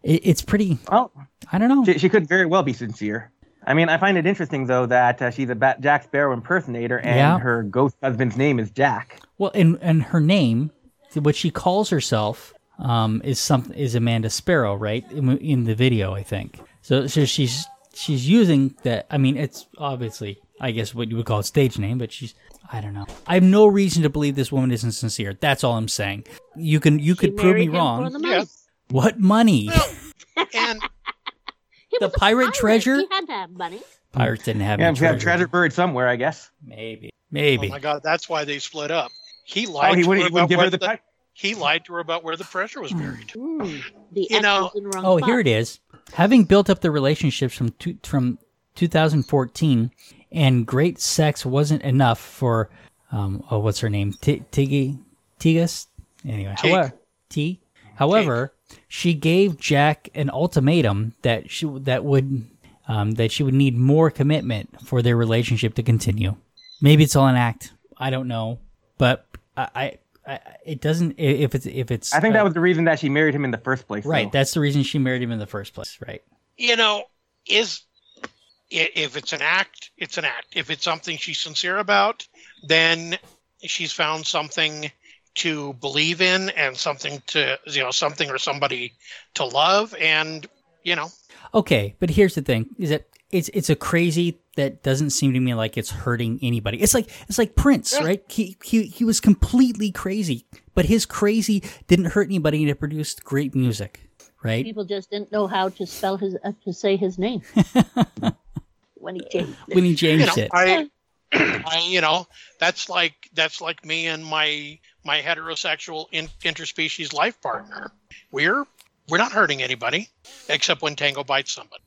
A: it, it's pretty.
E: Well,
A: I don't know.
E: she, she could very well be sincere. I mean, I find it interesting though that uh, she's a Bat- Jack Sparrow impersonator, and
A: Yeah.
E: her ghost husband's name is Jack.
A: Well, and and her name, what she calls herself, um, is some is Amanda Sparrow, right? In, in the video, I think. So so she's she's using that. I mean, it's obviously, I guess, what you would call a stage name, but she's. I don't know. I have no reason to believe this woman isn't sincere. That's all I'm saying. You can you
D: She
A: could prove me
D: married him For
A: wrong.
D: the money.
B: Yes.
A: What money?
B: And
A: The
D: was a
A: pirate treasure?
D: He had to have money.
A: Pirates didn't have
E: Yeah,
A: any
E: we have
A: treasure.
E: treasure buried somewhere, I guess.
A: Maybe, Maybe.
B: oh my god, that's why they split up. He lied
E: Oh, he
B: to
E: wouldn't,
B: her
E: he wouldn't
B: about
E: give her the.
B: the,
E: ti-
B: he lied to her about where the treasure was buried.
D: Mm, the
B: You know-
D: was in the wrong
A: Oh,
D: spot.
A: here it is. Having built up the relationships from two, from 2014, and great sex wasn't enough for, um, oh, what's her name? T- Tiggy, Tigas. Anyway,
B: Tig.
A: however, T. However, she gave Jack an ultimatum that she that would um, that she would need more commitment for their relationship to continue. Maybe it's all an act. I don't know, but I, I, I it doesn't. If it's if it's
E: I think
A: uh,
E: that was the reason that she married him in the first place.
A: Right.
E: though.
A: That's the reason she married him in the first place. Right.
B: You know, is if it's an act, it's an act. If it's something she's sincere about, then she's found something to believe in and something to you know something or somebody to love and you know
A: Okay, but here's the thing: is that it's it's a crazy that doesn't seem to me like it's hurting anybody. It's like it's like Prince,
B: Yeah.
A: right? He he he was completely crazy, but his crazy didn't hurt anybody, and it produced great music, right?
D: People just didn't know how to spell his uh, to say his name when he changed it.
A: When he
B: you know
A: it,
B: I, I you know that's like that's like me and my my heterosexual in, interspecies life partner we're we're not hurting anybody except when tango bites somebody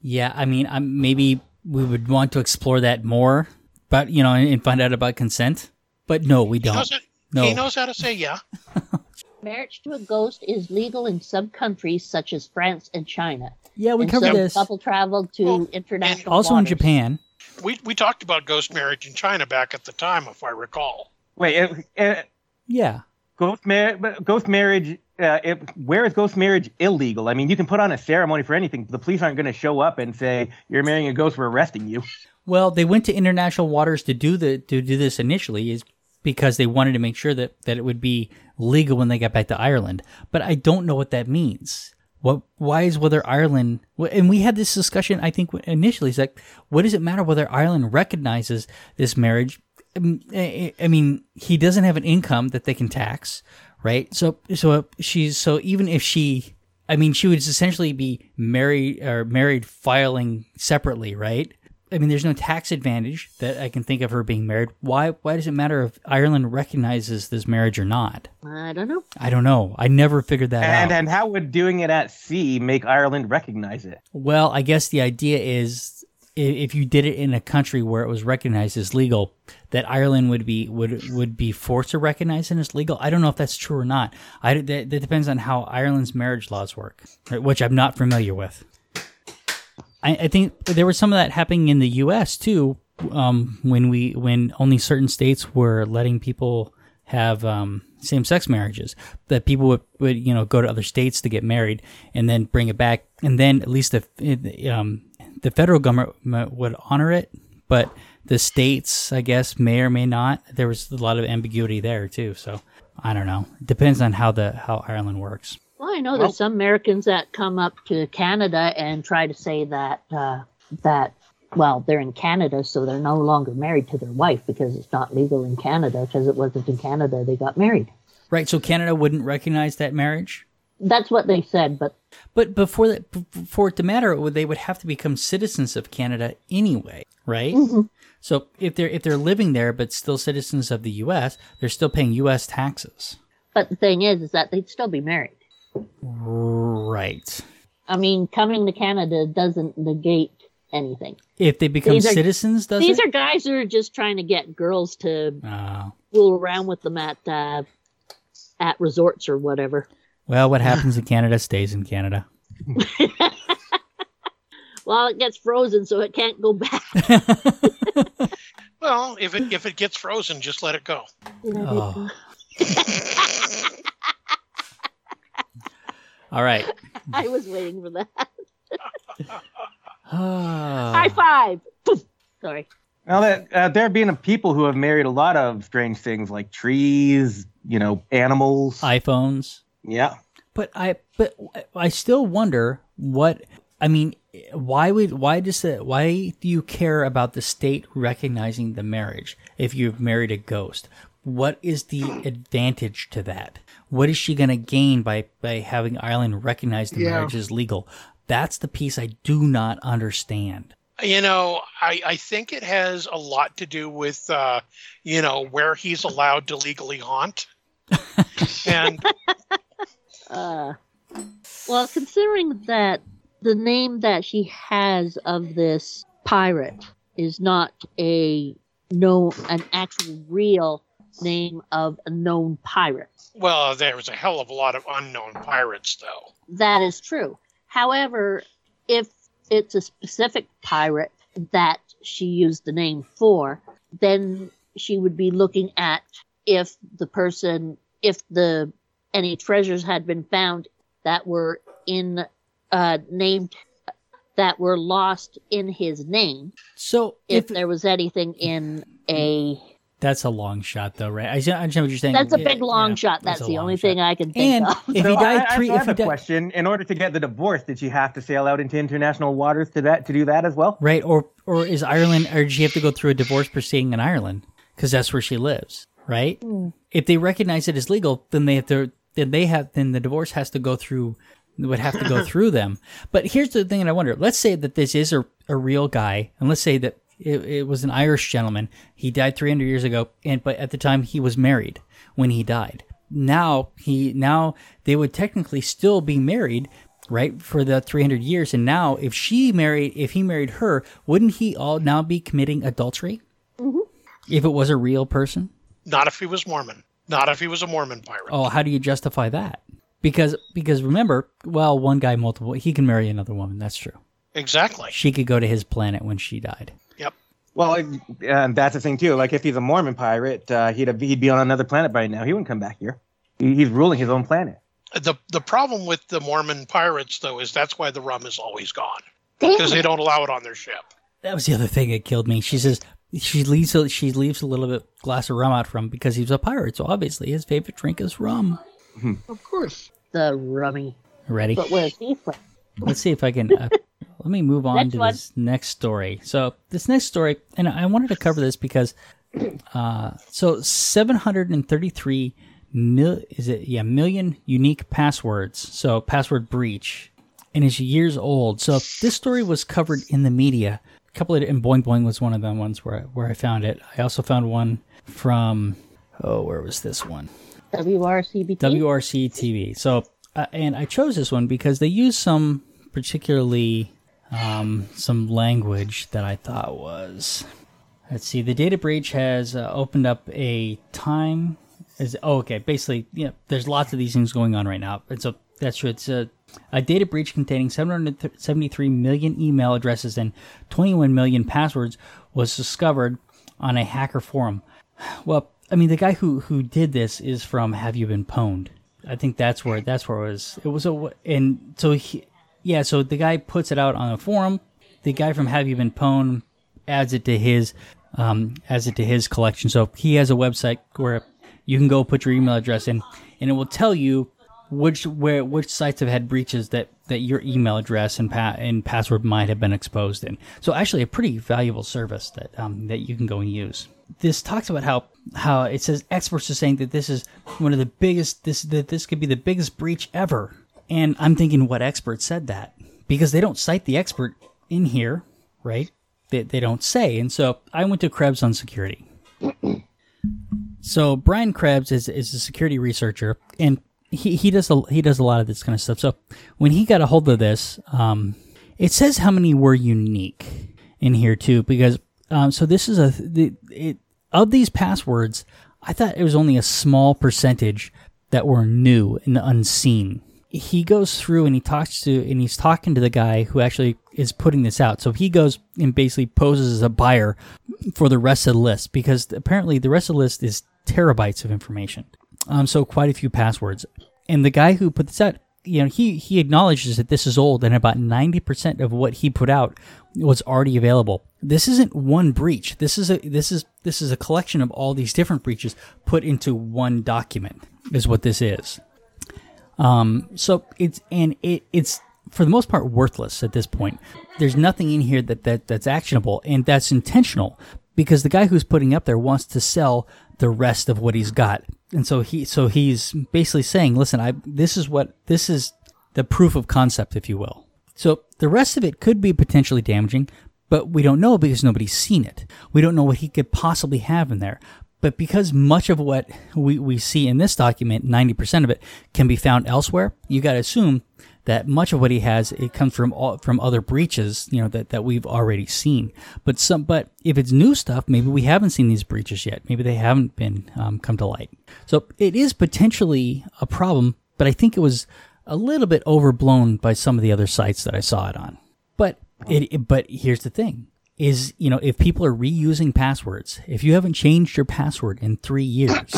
A: yeah. I mean, um, maybe we would want to explore that more, but you know, and, and find out about consent. But no, we don't.
B: knows, it,
A: No.
B: he knows how to say yeah
D: Marriage to a ghost is legal in some countries such as France and China.
A: Yeah, we
D: and
A: covered
D: some
A: this.
D: couple traveled to
B: Well,
D: international.
A: Also in. Japan.
B: we we talked about ghost marriage in china back at the time if i recall
E: Wait, uh, uh,
A: Yeah.
E: Ghost, mar- ghost marriage. Uh, it, where is ghost marriage illegal? I mean, you can put on a ceremony for anything. The police aren't going to show up and say you're marrying a ghost. We're arresting you.
A: Well, they went to international waters to do the to do this initially is because they wanted to make sure that that it would be legal when they got back to Ireland. But I don't know what that means. What? Why is whether Ireland? And we had this discussion. I think initially, it's like, what does it matter whether Ireland recognizes this marriage Um, I I mean, he doesn't have an income that they can tax, right? So, so she's so even if she, I mean, she would essentially be married or married filing separately, right? I mean, there's no tax advantage that I can think of her being married. Why? Why does it matter if Ireland recognizes this marriage or not?
D: I don't know.
A: I don't know. I never figured that
E: And
A: out.
E: and how would doing it at sea make Ireland recognize it?
A: Well, I guess the idea is i- if you did it in a country where it was recognized as legal, that Ireland would be would would be forced to recognize it as legal. I don't know if that's true or not. I that, that depends on how Ireland's marriage laws work, which I'm not familiar with. I, I think there was some of that happening in the U.S. too, um, when we when only certain states were letting people have um, same sex marriages. That people would, would you know go to other states to get married and then bring it back, and then at least it, um, the federal government would honor it, but the states, I guess, may or may not. There was a lot of ambiguity there too. So I don't know. It depends on how the how Ireland works.
D: Well, I know there's some Americans that come up to Canada and try to say that uh, that well, they're in Canada, so they're no longer married to their wife because it's not legal in Canada because it wasn't in Canada they got married.
A: Right. So Canada wouldn't recognize that marriage.
D: That's what they said, but
A: But before that, for it to matter, it would- they would have to become citizens of Canada anyway, right? So if they're if they're living there but still citizens of the U.S., they're still paying U.S. taxes,
D: but the thing is, is that they'd still be married.
A: right?
D: I mean, coming to Canada doesn't negate anything.
A: If they become
D: These are-
A: citizens, does
D: These
A: it?
D: are guys who are just trying to get girls to
A: Oh.
D: fool around with them at uh, at resorts or whatever.
A: Well, what happens in Canada stays in Canada.
D: Well, it gets frozen, so it can't go back.
B: Well, if it if it gets frozen, just let it go.
A: Oh. All right.
D: I was waiting for that.
A: Ah.
D: High five. Poof. Sorry.
E: Now that uh, there have been people who have married a lot of strange things like trees, you know, animals.
A: iPhones.
E: Yeah.
A: But I, but I still wonder what I mean. Why would why does it? Why do you care about the state recognizing the marriage if you've married a ghost? What is the advantage to that? What is she going to gain by by having Ireland recognize the
C: Yeah.
A: marriage as legal? That's the piece I do not understand.
B: You know, I, I think it has a lot to do with, uh, you know, where he's allowed to legally haunt. and
D: Uh, well, considering that the name that she has of this pirate is not a no an actual real name of a known pirate.
B: well, there's a hell of a lot of unknown pirates, though.
D: That is true. However, if it's a specific pirate that she used the name for, then she would be looking at if the person, if the any treasures had been found that were in uh, named that were lost in his name.
A: So
D: If,
A: if,
D: there was anything in a
A: that's a long shot, though, right? I, I understand what you're saying.
D: that's a big long
A: yeah,
D: shot. That's,
A: a
D: the only
A: shot.
D: thing I can think
A: And
D: of.
A: if
E: So
A: he died
E: I,
A: three,
E: I
A: if
E: have
A: he
E: a
A: died,
E: question. In order to get the divorce, did she have to sail out into international waters to that to do that as well?
A: Right, or or is Ireland, or does she have to go through a divorce proceeding in Ireland because that's where she lives, right? If they recognize it as legal, then they have to, then they have, then the divorce has to go through, would have to go through them. But here's the thing that I wonder: let's say that this is a, a real guy, and let's say that it, it was an Irish gentleman. He died 300 years ago, and but at the time he was married when he died. Now he now they would technically still be married right for the 300 years and now if she married if he married her wouldn't he all now be committing adultery mm-hmm. if it was a real person
B: Not if he was Mormon. Not if he was a Mormon pirate.
A: oh how do you justify that because because remember well one guy multiple he can marry another woman that's true
B: Exactly.
A: she could go to his planet when she died
B: Yep.
E: Well, and that's the thing too. Like if he's a Mormon pirate, uh, he'd have, he'd be on another planet by now. He wouldn't come back here. He, he's ruling his own planet.
B: The the problem with the Mormon pirates, though, is that's why the rum is always gone because they don't allow it on their ship.
A: that was the other thing that killed me she says she leaves a, she leaves a little bit glass of rum out from because he's a pirate so obviously his favorite drink is rum
C: Of course.
D: the rummy.
A: ready
D: But where's he from?
A: Let's see if I can. Uh, let me move on
D: Next
A: to
D: one.
A: this next story. So this next story, and I wanted to cover this because Uh, so 733 mil is it yeah million unique passwords. So password breach, and it's years old. So this story was covered in the media. Couple of and Boing Boing was one of the ones where where I found it. I also found one from oh where was this one?
D: WRCBT.
A: WRC TV. So, uh, and I chose this one because they use some particularly um, some language that I thought was. Let's see. The data breach has uh, opened up a time. Is oh, okay. Basically, yeah. There's lots of these things going on right now, and so that's true. It's a a data breach containing 773 million email addresses and 21 million passwords was discovered on a hacker forum. Well, I mean, the guy who who did this is from Have You Been Pwned? I think that's where that's where it was. It was a and so he, yeah. So the guy puts it out on a forum. The guy from Have You Been Pwned adds it to his um, adds it to his collection. So he has a website where you can go put your email address in, and it will tell you which where which sites have had breaches that that your email address and pa- and password might have been exposed in. So actually, a pretty valuable service that um, that you can go and use. This talks about how how it says experts are saying that this is one of the biggest this that this could be the biggest breach ever. And I'm thinking, what expert said that? Because they don't cite the expert in here, right? They, they don't say. And so I went to Krebs on security. so Brian Krebs is, is a security researcher, and he, he does a, he does a lot of this kind of stuff. So when he got a hold of this, um, it says how many were unique in here too, because um, so this is a the, it, of these passwords. I thought it was only a small percentage that were new and unseen. He goes through and he talks to and he's talking to the guy who actually is putting this out. So he goes and basically poses as a buyer for the rest of the list because apparently the rest of the list is terabytes of information. Um, so quite a few passwords. And the guy who put this out, you know, he he acknowledges that this is old and about ninety percent of what he put out was already available. This isn't one breach. This is a this is this is a collection of all these different breaches put into one document. Is what this is. Um, so it's and it it's for the most part worthless at this point. There's nothing in here that, that that's actionable and that's intentional because the guy who's putting up there wants to sell the rest of what he's got. And so he so he's basically saying, listen, I this is what this is the proof of concept if you will. So the rest of it could be potentially damaging, but we don't know because nobody's seen it. We don't know what he could possibly have in there. But because much of what we, we see in this document, 90% of it, can be found elsewhere, you got to assume that much of what he has it comes from all, from other breaches, you know that, that we've already seen. But some, but if it's new stuff, maybe we haven't seen these breaches yet. Maybe they haven't been um, come to light. So it is potentially a problem, but I think it was a little bit overblown by some of the other sites that I saw it on. But it, it but here's the thing: is you know if people are reusing passwords, if you haven't changed your password in three years,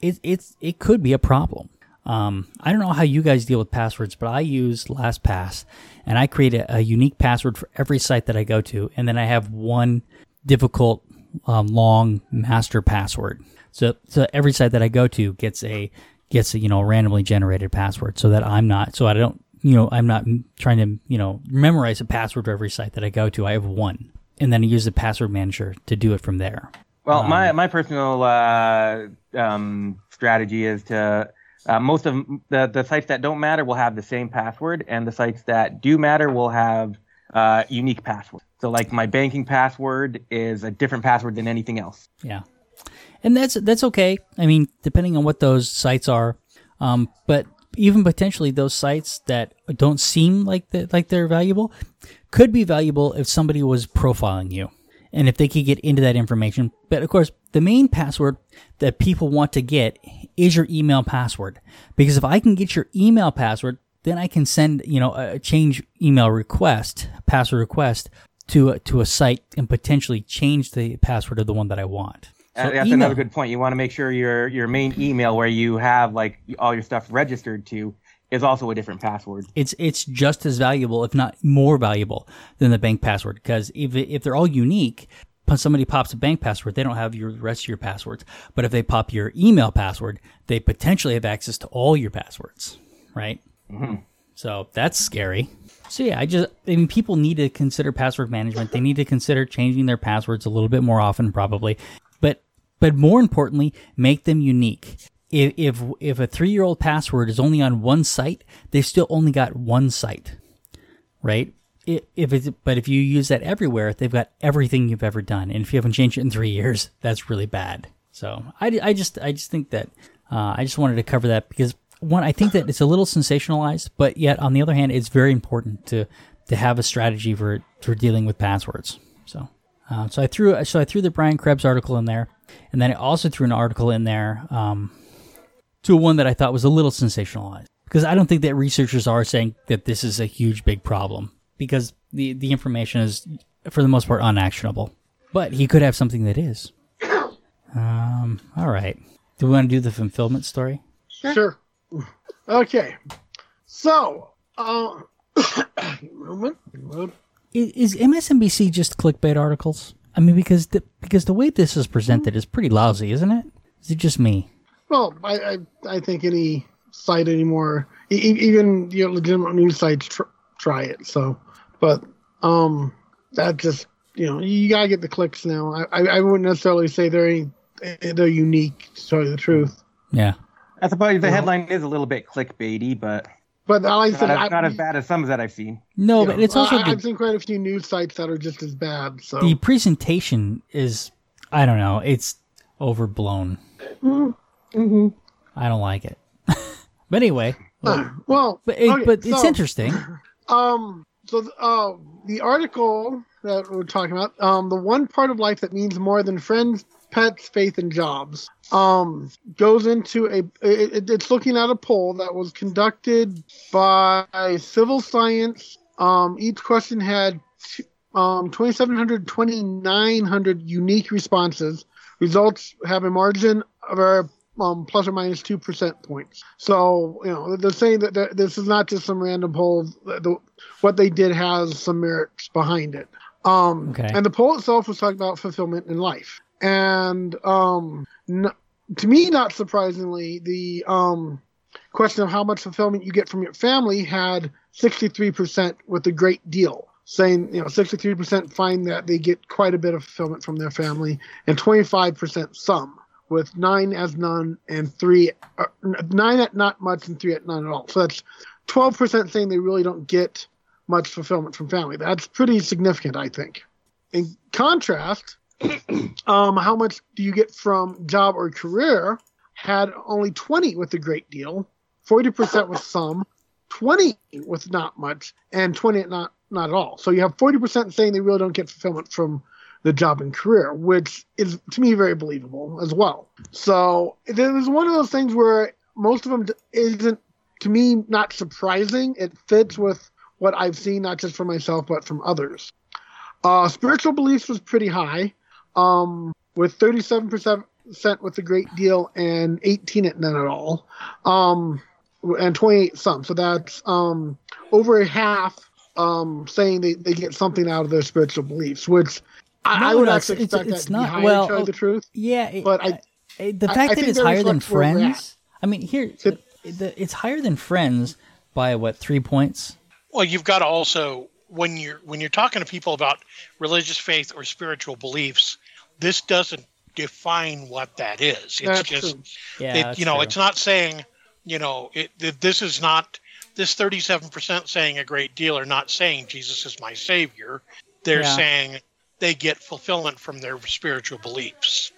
A: it, it's it could be a problem. Um, I don't know how you guys deal with passwords, but I use LastPass and I create a, a, unique password for every site that I go to. And then I have one difficult, um, long master password. So, so every site that I go to gets a, gets a, you know, randomly generated password so that I'm not, so I don't, you know, I'm not trying to, you know, memorize a password for every site that I go to. I have one. And then I use the password manager to do it from there.
E: Well, um, my, my personal, uh, um, strategy is to, uh, most of the, the sites that don't matter will have the same password, and the sites that do matter will have uh, unique passwords. So, like my banking password is a different password than anything else.
A: Yeah, and that's that's okay. I mean, depending on what those sites are, um, but even potentially those sites that don't seem like that like they're valuable could be valuable if somebody was profiling you and if they could get into that information. But of course, the main password that people want to get is your email password. Because if I can get your email password, then I can send, you know, a change email request, password request to a, to a site and potentially change the password of the one that I want.
E: So that's email, another good point. You want to make sure your your main email where you have like all your stuff registered to is also a different password.
A: It's it's just as valuable, if not more valuable, than the bank password. Because if if they're all unique, somebody pops a bank password, they don't have your rest of your passwords. But if they pop your email password, they potentially have access to all your passwords, right? Mm-hmm. So that's scary. So yeah, I just I mean people need to consider password management. They need to consider changing their passwords a little bit more often, probably. But but more importantly, make them unique. If if if a three year old password is only on one site, they've still only got one site, right? If it's but if you use that everywhere, they've got everything you've ever done, and if you haven't changed it in three years, that's really bad. So I, I just I just think that uh, I just wanted to cover that because one I think that it's a little sensationalized, but yet on the other hand, it's very important to to have a strategy for for dealing with passwords. So. Uh, so I threw so I threw the Brian Krebs article in there, and then I also threw an article in there um, to one that I thought was a little sensationalized because I don't think that researchers are saying that this is a huge big problem because the the information is for the most part unactionable. But he could have something that is. Um. All right. Do we want to do the fulfillment story?
C: Sure. Okay. So, uh, moment. Load.
A: Is MSNBC just clickbait articles? I mean, because the because the way this is presented is pretty lousy, isn't it? Is it just me?
C: Well, I, I, I think any site anymore, even you know, legitimate news sites tr- try it. So, but um, that just you know, you gotta get the clicks now. I, I, I wouldn't necessarily say they're any, they're unique. To tell you the truth,
A: Yeah.
E: I suppose the
C: Well-
E: headline is a little bit clickbaity, but
C: but like I
E: not,
C: said,
E: as,
C: I,
E: not as bad as some that I've seen.
A: No,
C: you
A: but
C: know,
A: it's also
C: I,
A: the,
C: I've seen quite a few news sites that are just as bad. So
A: the presentation is I don't know, it's overblown.
D: Mm-hmm.
A: I don't like it. but anyway,
C: Uh, well,
A: but it,
C: okay,
A: but it's
C: so-
A: interesting.
C: Um. So uh, the article that we're talking about, um, the one part of life that means more than friends, pets, faith, and jobs, um, goes into a. It, it's looking at a poll that was conducted by CivicScience. Um, each question had um 2,700, 2,900 unique responses. Results have a margin of a um, plus or minus two percent points. So you know they're saying that that this is not just some random poll. The, the- what they did has some merits behind it. Um,
A: Okay.
C: And the poll itself was talking about fulfillment in life. And um, n- to me, not surprisingly, the um, question of how much fulfillment you get from your family had 63% with a great deal. Saying, you know, 63% find that they get quite a bit of fulfillment from their family, and 25% some, with nine as none and three, uh, nine at not much and three at none at all. So that's 12% saying they really don't get much fulfillment from family. That's pretty significant, I think. In contrast, um, how much do you get from job or career? Had only 20 with a great deal, 40% with some, 20 with not much, and 20 at not not at all. So you have 40% saying they really don't get fulfillment from the job and career, which is to me very believable as well. So there's one of those things where most of them isn't to me not surprising. It fits with what I've seen, not just for myself but from others. Uh, spiritual beliefs was pretty high, um, with 37% with the great deal and 18 at none at all, um, and 28 some. So that's um, over half um, saying they, they get something out of their spiritual beliefs, which I, I would
A: no,
C: actually
A: it's-
C: expect
A: it's
C: that to
A: not-
C: be higher,
A: well,
C: to tell the oh, truth.
A: Yeah, it-
C: But I-
A: I- the fact
C: I
A: that
C: think
A: it's higher than
C: reflects where we're
A: friends. I mean, here
C: So-
A: the, it's higher than friends by what three points?
B: Well, you've got to also when you're when you're talking to people about religious faith or spiritual beliefs, this doesn't define what that is. It's
C: That's
B: just.
A: Yeah,
B: it, you know,
A: true.
B: it's not saying, you know, it, that this is not this 37% saying a great deal or not saying Jesus is my savior. They're
A: Yeah.
B: saying they get fulfillment from their spiritual beliefs.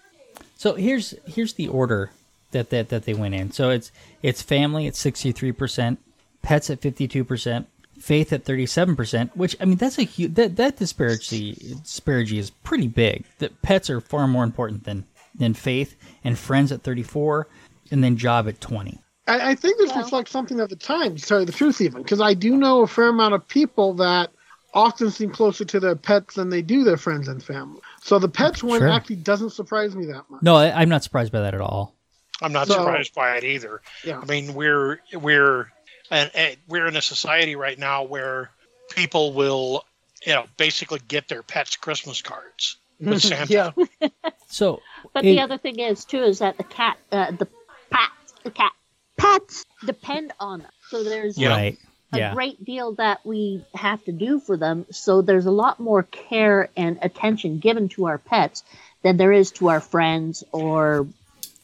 A: So here's here's the order that that, that they went in. So it's it's family at sixty three percent, pets at fifty two percent, faith at thirty seven percent. Which I mean that's a huge that that disparity disparity is pretty big. That pets are far more important than than faith, and friends at thirty four, and then job at twenty.
C: I, I think this
D: Well-
C: reflects something of the times, to tell you the truth, even because I do know a fair amount of people that often seem closer to their pets than they do their friends and family. So the pets one
A: Sure.
C: actually doesn't surprise me that much.
A: No, I, I'm not surprised by that at all.
B: I'm not
C: So-
B: surprised by it either.
C: Yeah.
B: I mean, we're we're and, and we're in a society right now where people will, you know, basically get their pets Christmas cards with Santa.
C: yeah,
A: So
D: But
A: it-
D: the other thing is too is that the cat, uh, the pets, the cat pets depend on them. So there's
B: Yeah.
A: right,
D: a
A: yeah,
D: great deal that we have to do for them. So there's a lot more care and attention given to our pets than there is to our friends or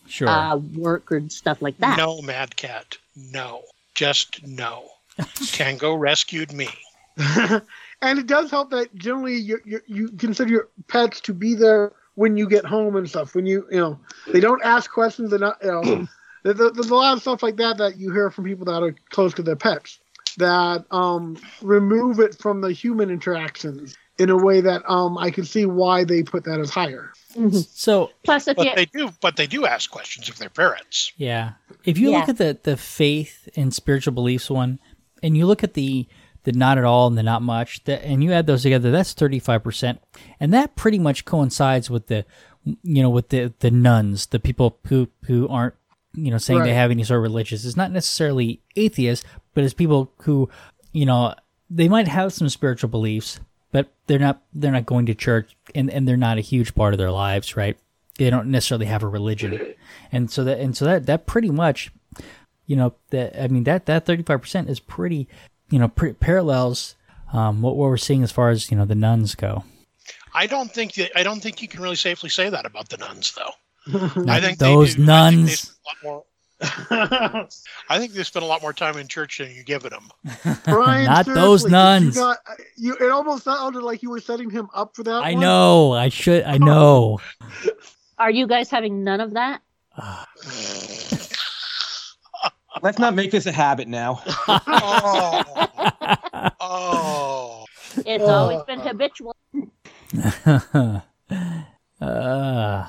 A: Sure.
D: uh, work or stuff like that.
B: No, Mad Cat. No. Just no. Tango rescued me.
C: and it does help that generally you you you consider your pets to be there when you get home and stuff. When you you know they don't ask questions. They're not you know. there- there- There's a lot of stuff like that that you hear from people that are close to their pets that um, remove it from the human interactions in a way that um, I can see why they put that as higher.
A: so
D: Plus, if
B: But
D: you
B: they do but they do ask questions of their parents.
A: Yeah. If you look at the the faith and spiritual beliefs one, and you look at the the not at all and the not much, that and you add those together, that's thirty five percent, and that pretty much coincides with the you know with the the nuns, the people who who aren't you know saying they have any sort of religious. It's not necessarily atheists, but it's people who you know they might have some spiritual beliefs, but they're not they're not going to church and and they're not a huge part of their lives, right? They don't necessarily have a religion, and so that and so that that pretty much, you know, that I mean that that thirty five percent is pretty, you know, pretty parallels um, what what we're seeing as far as you know the nuns go.
B: I don't think that I don't think you can really safely say that about the nuns though. I think
A: those
B: they do, I think they
A: nuns.
B: a lot more- I think they spend a lot more time in church than you give it them.
C: Brian,
A: Not those nuns.
C: You got, you, it almost sounded like you were setting him up for that.
A: I
C: one.
A: know. I should. I know.
D: are you guys having none of that?
E: Let's not make this a habit now.
B: Oh, oh.
D: It's
C: Uh,
D: always been habitual.
A: uh,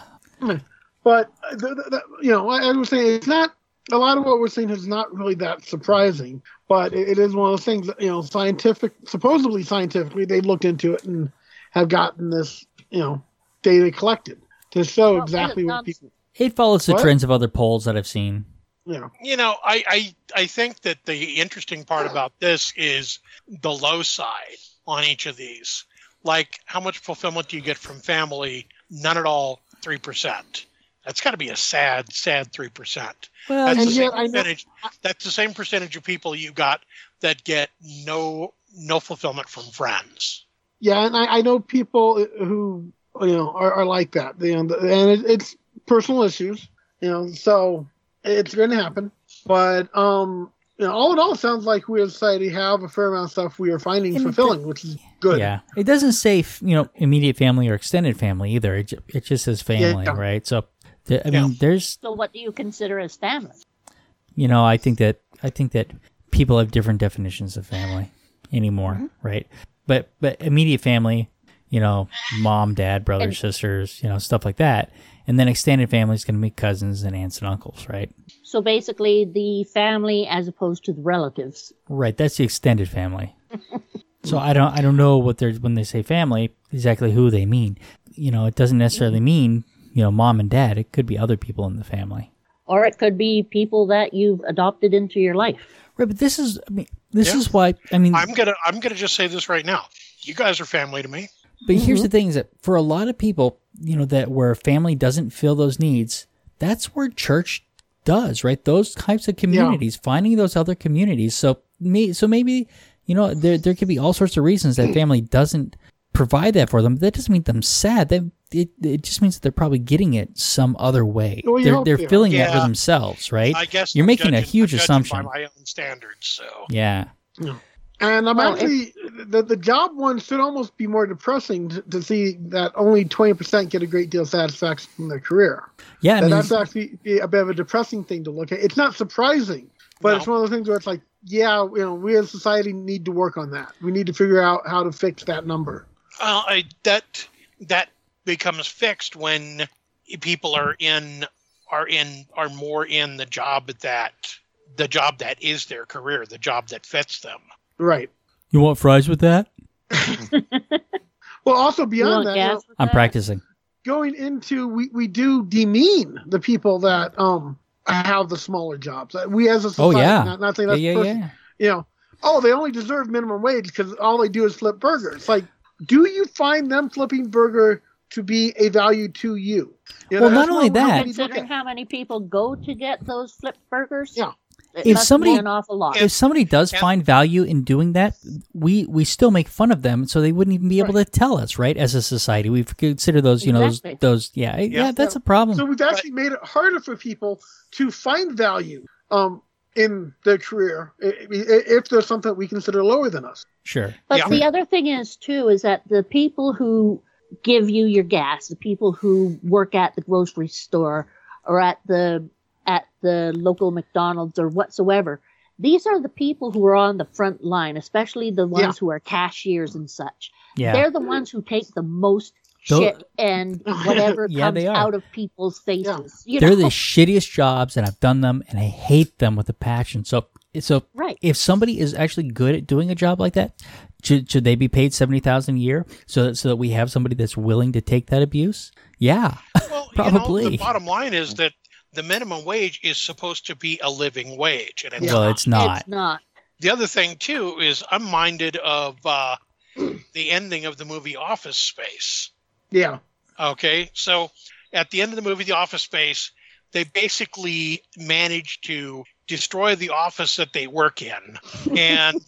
C: But uh, the, the, the, you know, I, I was saying it's not a lot of what we're seeing is not really that surprising. But it, it is one of those things that you know, scientific, supposedly scientifically, they looked into it and have gotten this you know data collected to show
D: Well,
C: exactly what people
A: it follows the
C: What?
A: trends of other polls that I've seen.
C: you know.
B: You know, I, I I think that the interesting part about this is the low side on each of these. Like how much fulfillment do you get from family? None at all, three percent. That's got to be a sad, sad three percent.
A: Well,
B: That's
C: And
B: the
C: yet
B: same
C: I know-
B: percentage. That's the same percentage of people you got that get no no fulfillment from friends.
C: Yeah, and I, I know people who you know are, are like that. You know, and it, it's personal issues. You know, so it's going to happen. But um, you know, all in all, it sounds like we as a society have a fair amount of stuff we are finding
A: And
C: fulfilling, which is good.
A: Yeah, it doesn't say you know immediate family or extended family either. It, it just says family,
C: Yeah.
A: right? So, the, I
B: Yeah.
A: mean, there's
D: So, what do you consider as family?
A: you know, I think that I think that people have different definitions of family anymore, mm-hmm. right? But but immediate family, you know, mom, dad, brothers,
D: And-
A: sisters, you know, stuff like that, and then extended family is going to be cousins and aunts and uncles, right?
D: So, basically, the family as opposed to the relatives.
A: Right, that's the extended family. so I don't I don't know what they're when they say family exactly who they mean. You know, it doesn't necessarily mm-hmm. mean you know mom and dad. It could be other people in the family.
D: Or it could be people that you've adopted into your life.
A: Right, but this is I mean this
B: Yeah.
A: is why I mean
B: I'm gonna I'm gonna just say this right now. You guys are family to me.
A: But here's mm-hmm. the thing: is that for a lot of people, you know, that where family doesn't fill those needs, that's where church does, right? Those types of communities, finding those other communities. So me, so maybe you know, there there could be all sorts of reasons that family doesn't provide that for them. That doesn't mean them sad. That it, it just means that they're probably getting it some other way.
C: Oh, well,
A: they're
C: hope
A: they're
C: they are.
A: filling that for themselves, right?
B: I guess
A: you're
B: I'm
A: making a huge
B: I'm
A: assumption.
B: by my own standards. So
A: Yeah.
C: And I'm
D: Well,
C: actually the the job one should almost be more depressing to, to see that only twenty percent get a great deal of satisfaction from their career.
A: Yeah, I mean,
C: that's actually a bit of a depressing thing to look at. It's not surprising, but
B: No.
C: it's one of those things where it's like, yeah, you know, we as a society need to work on that. We need to figure out how to fix that number.
B: Uh, I, that that becomes fixed when people are in are in are more in the job that the job that is their career, the job that fits them.
C: Right.
A: you want fries with that?
C: Well, also beyond that, you know,
A: I'm
D: that?
A: practicing.
C: going into we, we do demean the people that um have the smaller jobs. Uh, We as a
A: Oh
C: society,
A: yeah,
C: not, not saying
A: yeah,
C: that's
A: yeah,
C: person,
A: yeah.
C: you know, oh, they only deserve minimum wage because all they do is flip burgers. Like, do you find them flipping burger to be a value to you? You
A: Well,
C: that's
A: not only
C: what
A: that-
C: need
D: Considering how many people go to get those flipped burgers?
C: Yeah.
D: It
A: If somebody-
D: an awful lot.
A: if somebody does
B: and-
A: find value in doing that, we we still make fun of them, so they wouldn't even be able to tell us, right? As a society, we consider those, you know, those, those, yeah, yeah, that's a problem.
C: So we've actually made it harder for people to find value um, in their career i- i- if there's something that we consider lower than us.
A: Sure.
D: But
B: Yeah.
D: the other thing is too is that the people who give you your gas, the people who work at the grocery store or at the at the local McDonald's or whatsoever, these are the people who are on the front line, especially the ones
C: Yeah.
D: who are cashiers and such.
A: Yeah.
D: They're the ones who take the most
A: Tho-
D: shit and whatever
A: Yeah,
D: comes out of people's faces. You
A: They're
D: know?
A: the shittiest jobs, and I've done them, and I hate them with a passion. So, so
D: right.
A: if somebody is actually good at doing a job like that, should, should they be paid seventy thousand a year so that so that we have somebody that's willing to take that abuse? Yeah,
B: Well, You know,
A: Probably.
B: the bottom line is that the minimum wage is supposed to be a living wage, and it's
A: well,
B: not.
A: it's not.
D: It's not.
B: The other thing too is I'm minded of uh, the ending of the movie Office Space.
C: Yeah.
B: Okay, so at the end of the movie, The Office Space, they basically manage to destroy the office that they work in, and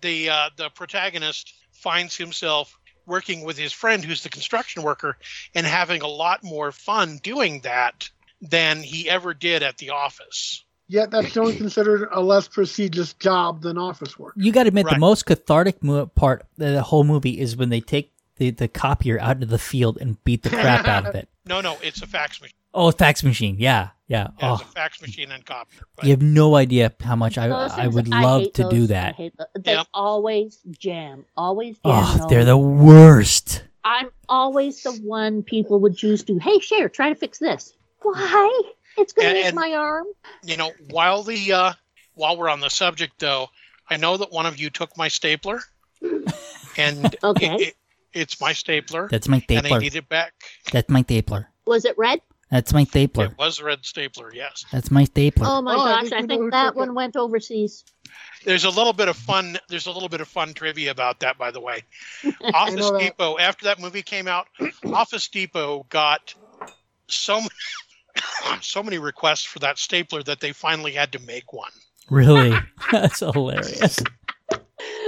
B: the uh, the protagonist finds himself working with his friend, who's the construction worker, and having a lot more fun doing that than he ever did at the office.
C: Yet that's only considered a less prestigious job than office work.
A: You got to admit, the most cathartic mo- part of the whole movie is when they take the, the copier out into the field and beat the crap out of it.
B: No, no, it's a fax machine.
A: Oh, fax machine. Yeah, yeah.
B: Yeah, it's
A: Oh,
B: a fax machine and copy. But
A: you have no idea how much I
D: Those
A: I
D: things-
A: would love
D: hate
A: to do that.
D: I hate tho- They
B: Yep.
D: always jam. Always jam.
A: Oh,
D: no.
A: they're the worst.
D: I'm always the one people would choose to. Hey, share, try to fix this. Why? It's going
B: And-
D: to hit my arm.
B: you know, while the uh, while we're on the subject, though, I know that one of you took my stapler, and
D: Okay.
B: it, it, it's my stapler,
A: That's my
B: and I need it back.
A: That's my stapler.
D: Was it red?
A: That's my stapler.
B: It was red stapler, yes.
A: That's my stapler.
D: Oh my
C: Oh, I
D: gosh!
C: think
D: I
C: we know who
D: think that one went overseas.
B: There's a little bit of fun. There's a little bit of fun trivia about that, by the way. Office
C: know that.
B: Depot. After that movie came out, Office Depot got so many, so many requests for that stapler that they finally had to make one.
A: Really? That's hilarious.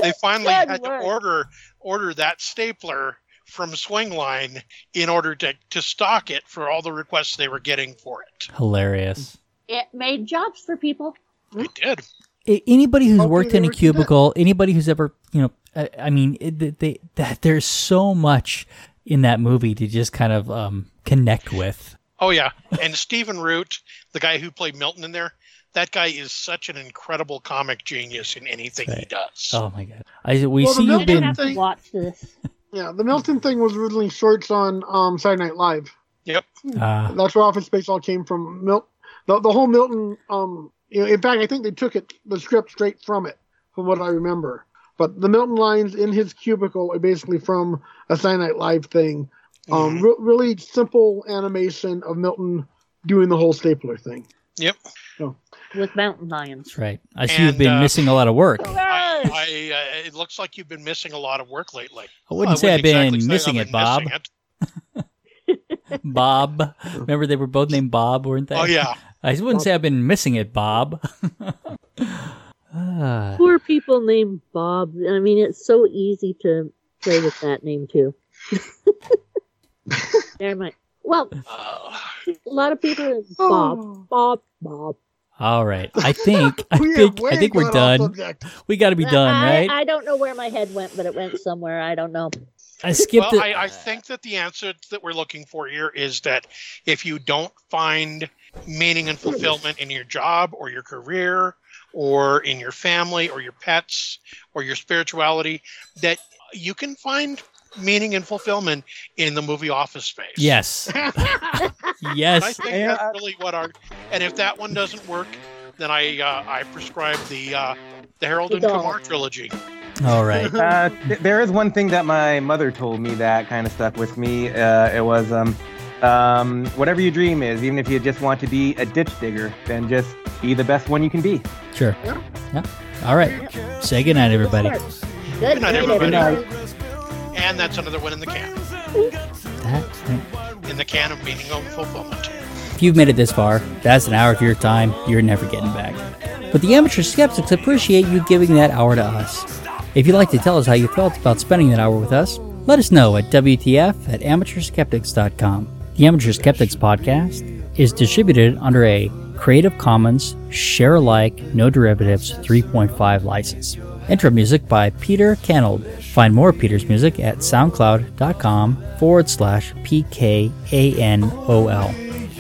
B: they finally
D: Good
B: had
D: work.
B: to order order that stapler from Swingline in order to to stock it for all the requests they were getting for it.
A: Hilarious.
D: It made jobs for people.
B: They did.
A: A- Anybody who's
C: Hopefully
A: worked in a
C: work through
A: cubicle, anybody who's ever, you know, I, I mean, it, they, they, that there's so much in that movie to just kind of um, connect with.
B: Oh yeah, and Stephen Root, the guy who played Milton in there, that guy is such an incredible comic genius in anything he does.
A: Oh my god! I we
C: Well, the
A: see you've
C: Milton
A: been.
D: have
C: thing-
D: watch this.
C: Yeah, the Milton thing was originally shorts on um, Saturday Night Live.
B: Yep.
A: Uh,
C: That's where Office Space all came from. Mil- the, the whole Milton, um, you know, in fact, I think they took it the script straight from it, from what I remember. But the Milton lines in his cubicle are basically from a Saturday Night Live thing. Um,
B: Mhm.
C: re- really simple animation of Milton doing the whole stapler thing.
B: Yep.
D: With mountain lions.
A: right. I see
B: And,
A: you've been
B: uh,
A: missing a lot of work.
B: I, I uh, it looks like you've been missing a lot of work lately.
A: I wouldn't say I've been
B: exactly say
A: missing
B: I've
A: it,
B: been
A: Bob.
B: missing it.
A: Bob. Remember they were both named Bob, weren't they?
B: Oh yeah.
A: I wouldn't say I've been missing it, Bob. Ah,
D: Poor people named Bob. I mean, it's so easy to play with that name too. Never mind. Well,
B: Uh,
D: a lot of people are Bob,
C: Oh.
D: Bob, Bob.
A: All right. I think I think I think we're done. We got to be done,
D: I,
A: right?
D: I don't know where my head went, but it went somewhere. I don't know.
A: I skipped
B: well,
A: it.
B: I, I think that the answer that we're looking for here is that if you don't find meaning and fulfillment in your job or your career or in your family or your pets or your spirituality, that you can find meaning and fulfillment in the movie Office Space.
A: yes.
B: And I
A: yes.
B: think
E: Yeah,
B: that's
E: I-
B: really what our. And if that one doesn't work, then I uh, I prescribe the uh, the Harold and. Kumar trilogy.
A: All right.
E: Uh, th- there is one thing that my mother told me that kind of stuck with me. Uh, it was, um, um, whatever your dream is, even if you just want to be a ditch digger, then just be the best one you can be.
A: Sure.
C: Yeah.
A: Yeah. All right. Say goodnight, everybody.
D: Good,
B: Good night, everybody.
D: everybody.
B: And that's another one in the can.
A: That-
B: In the can of meaning and fulfillment.
A: if you've made it this far, that's an hour of your time you're never getting back. But the amateur skeptics appreciate you giving that hour to us. If you'd like to tell us how you felt about spending that hour with us, let us know at WTF at amateurskeptics.com. The Amateur Skeptics podcast is distributed under a Creative Commons Share Alike No Derivatives 3.5 license. Intro music by Peter Canold. Find more Peter's music at soundcloud.com forward slash PKANOL.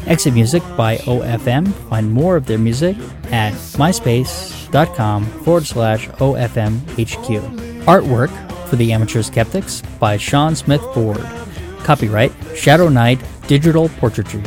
A: Exit music by OFM. Find more of their music at myspace.com forward slash OFMHQ. Artwork for the Amateur Skeptics by Sean Smith Ford. Copyright Shadow Knight Digital Portraiture.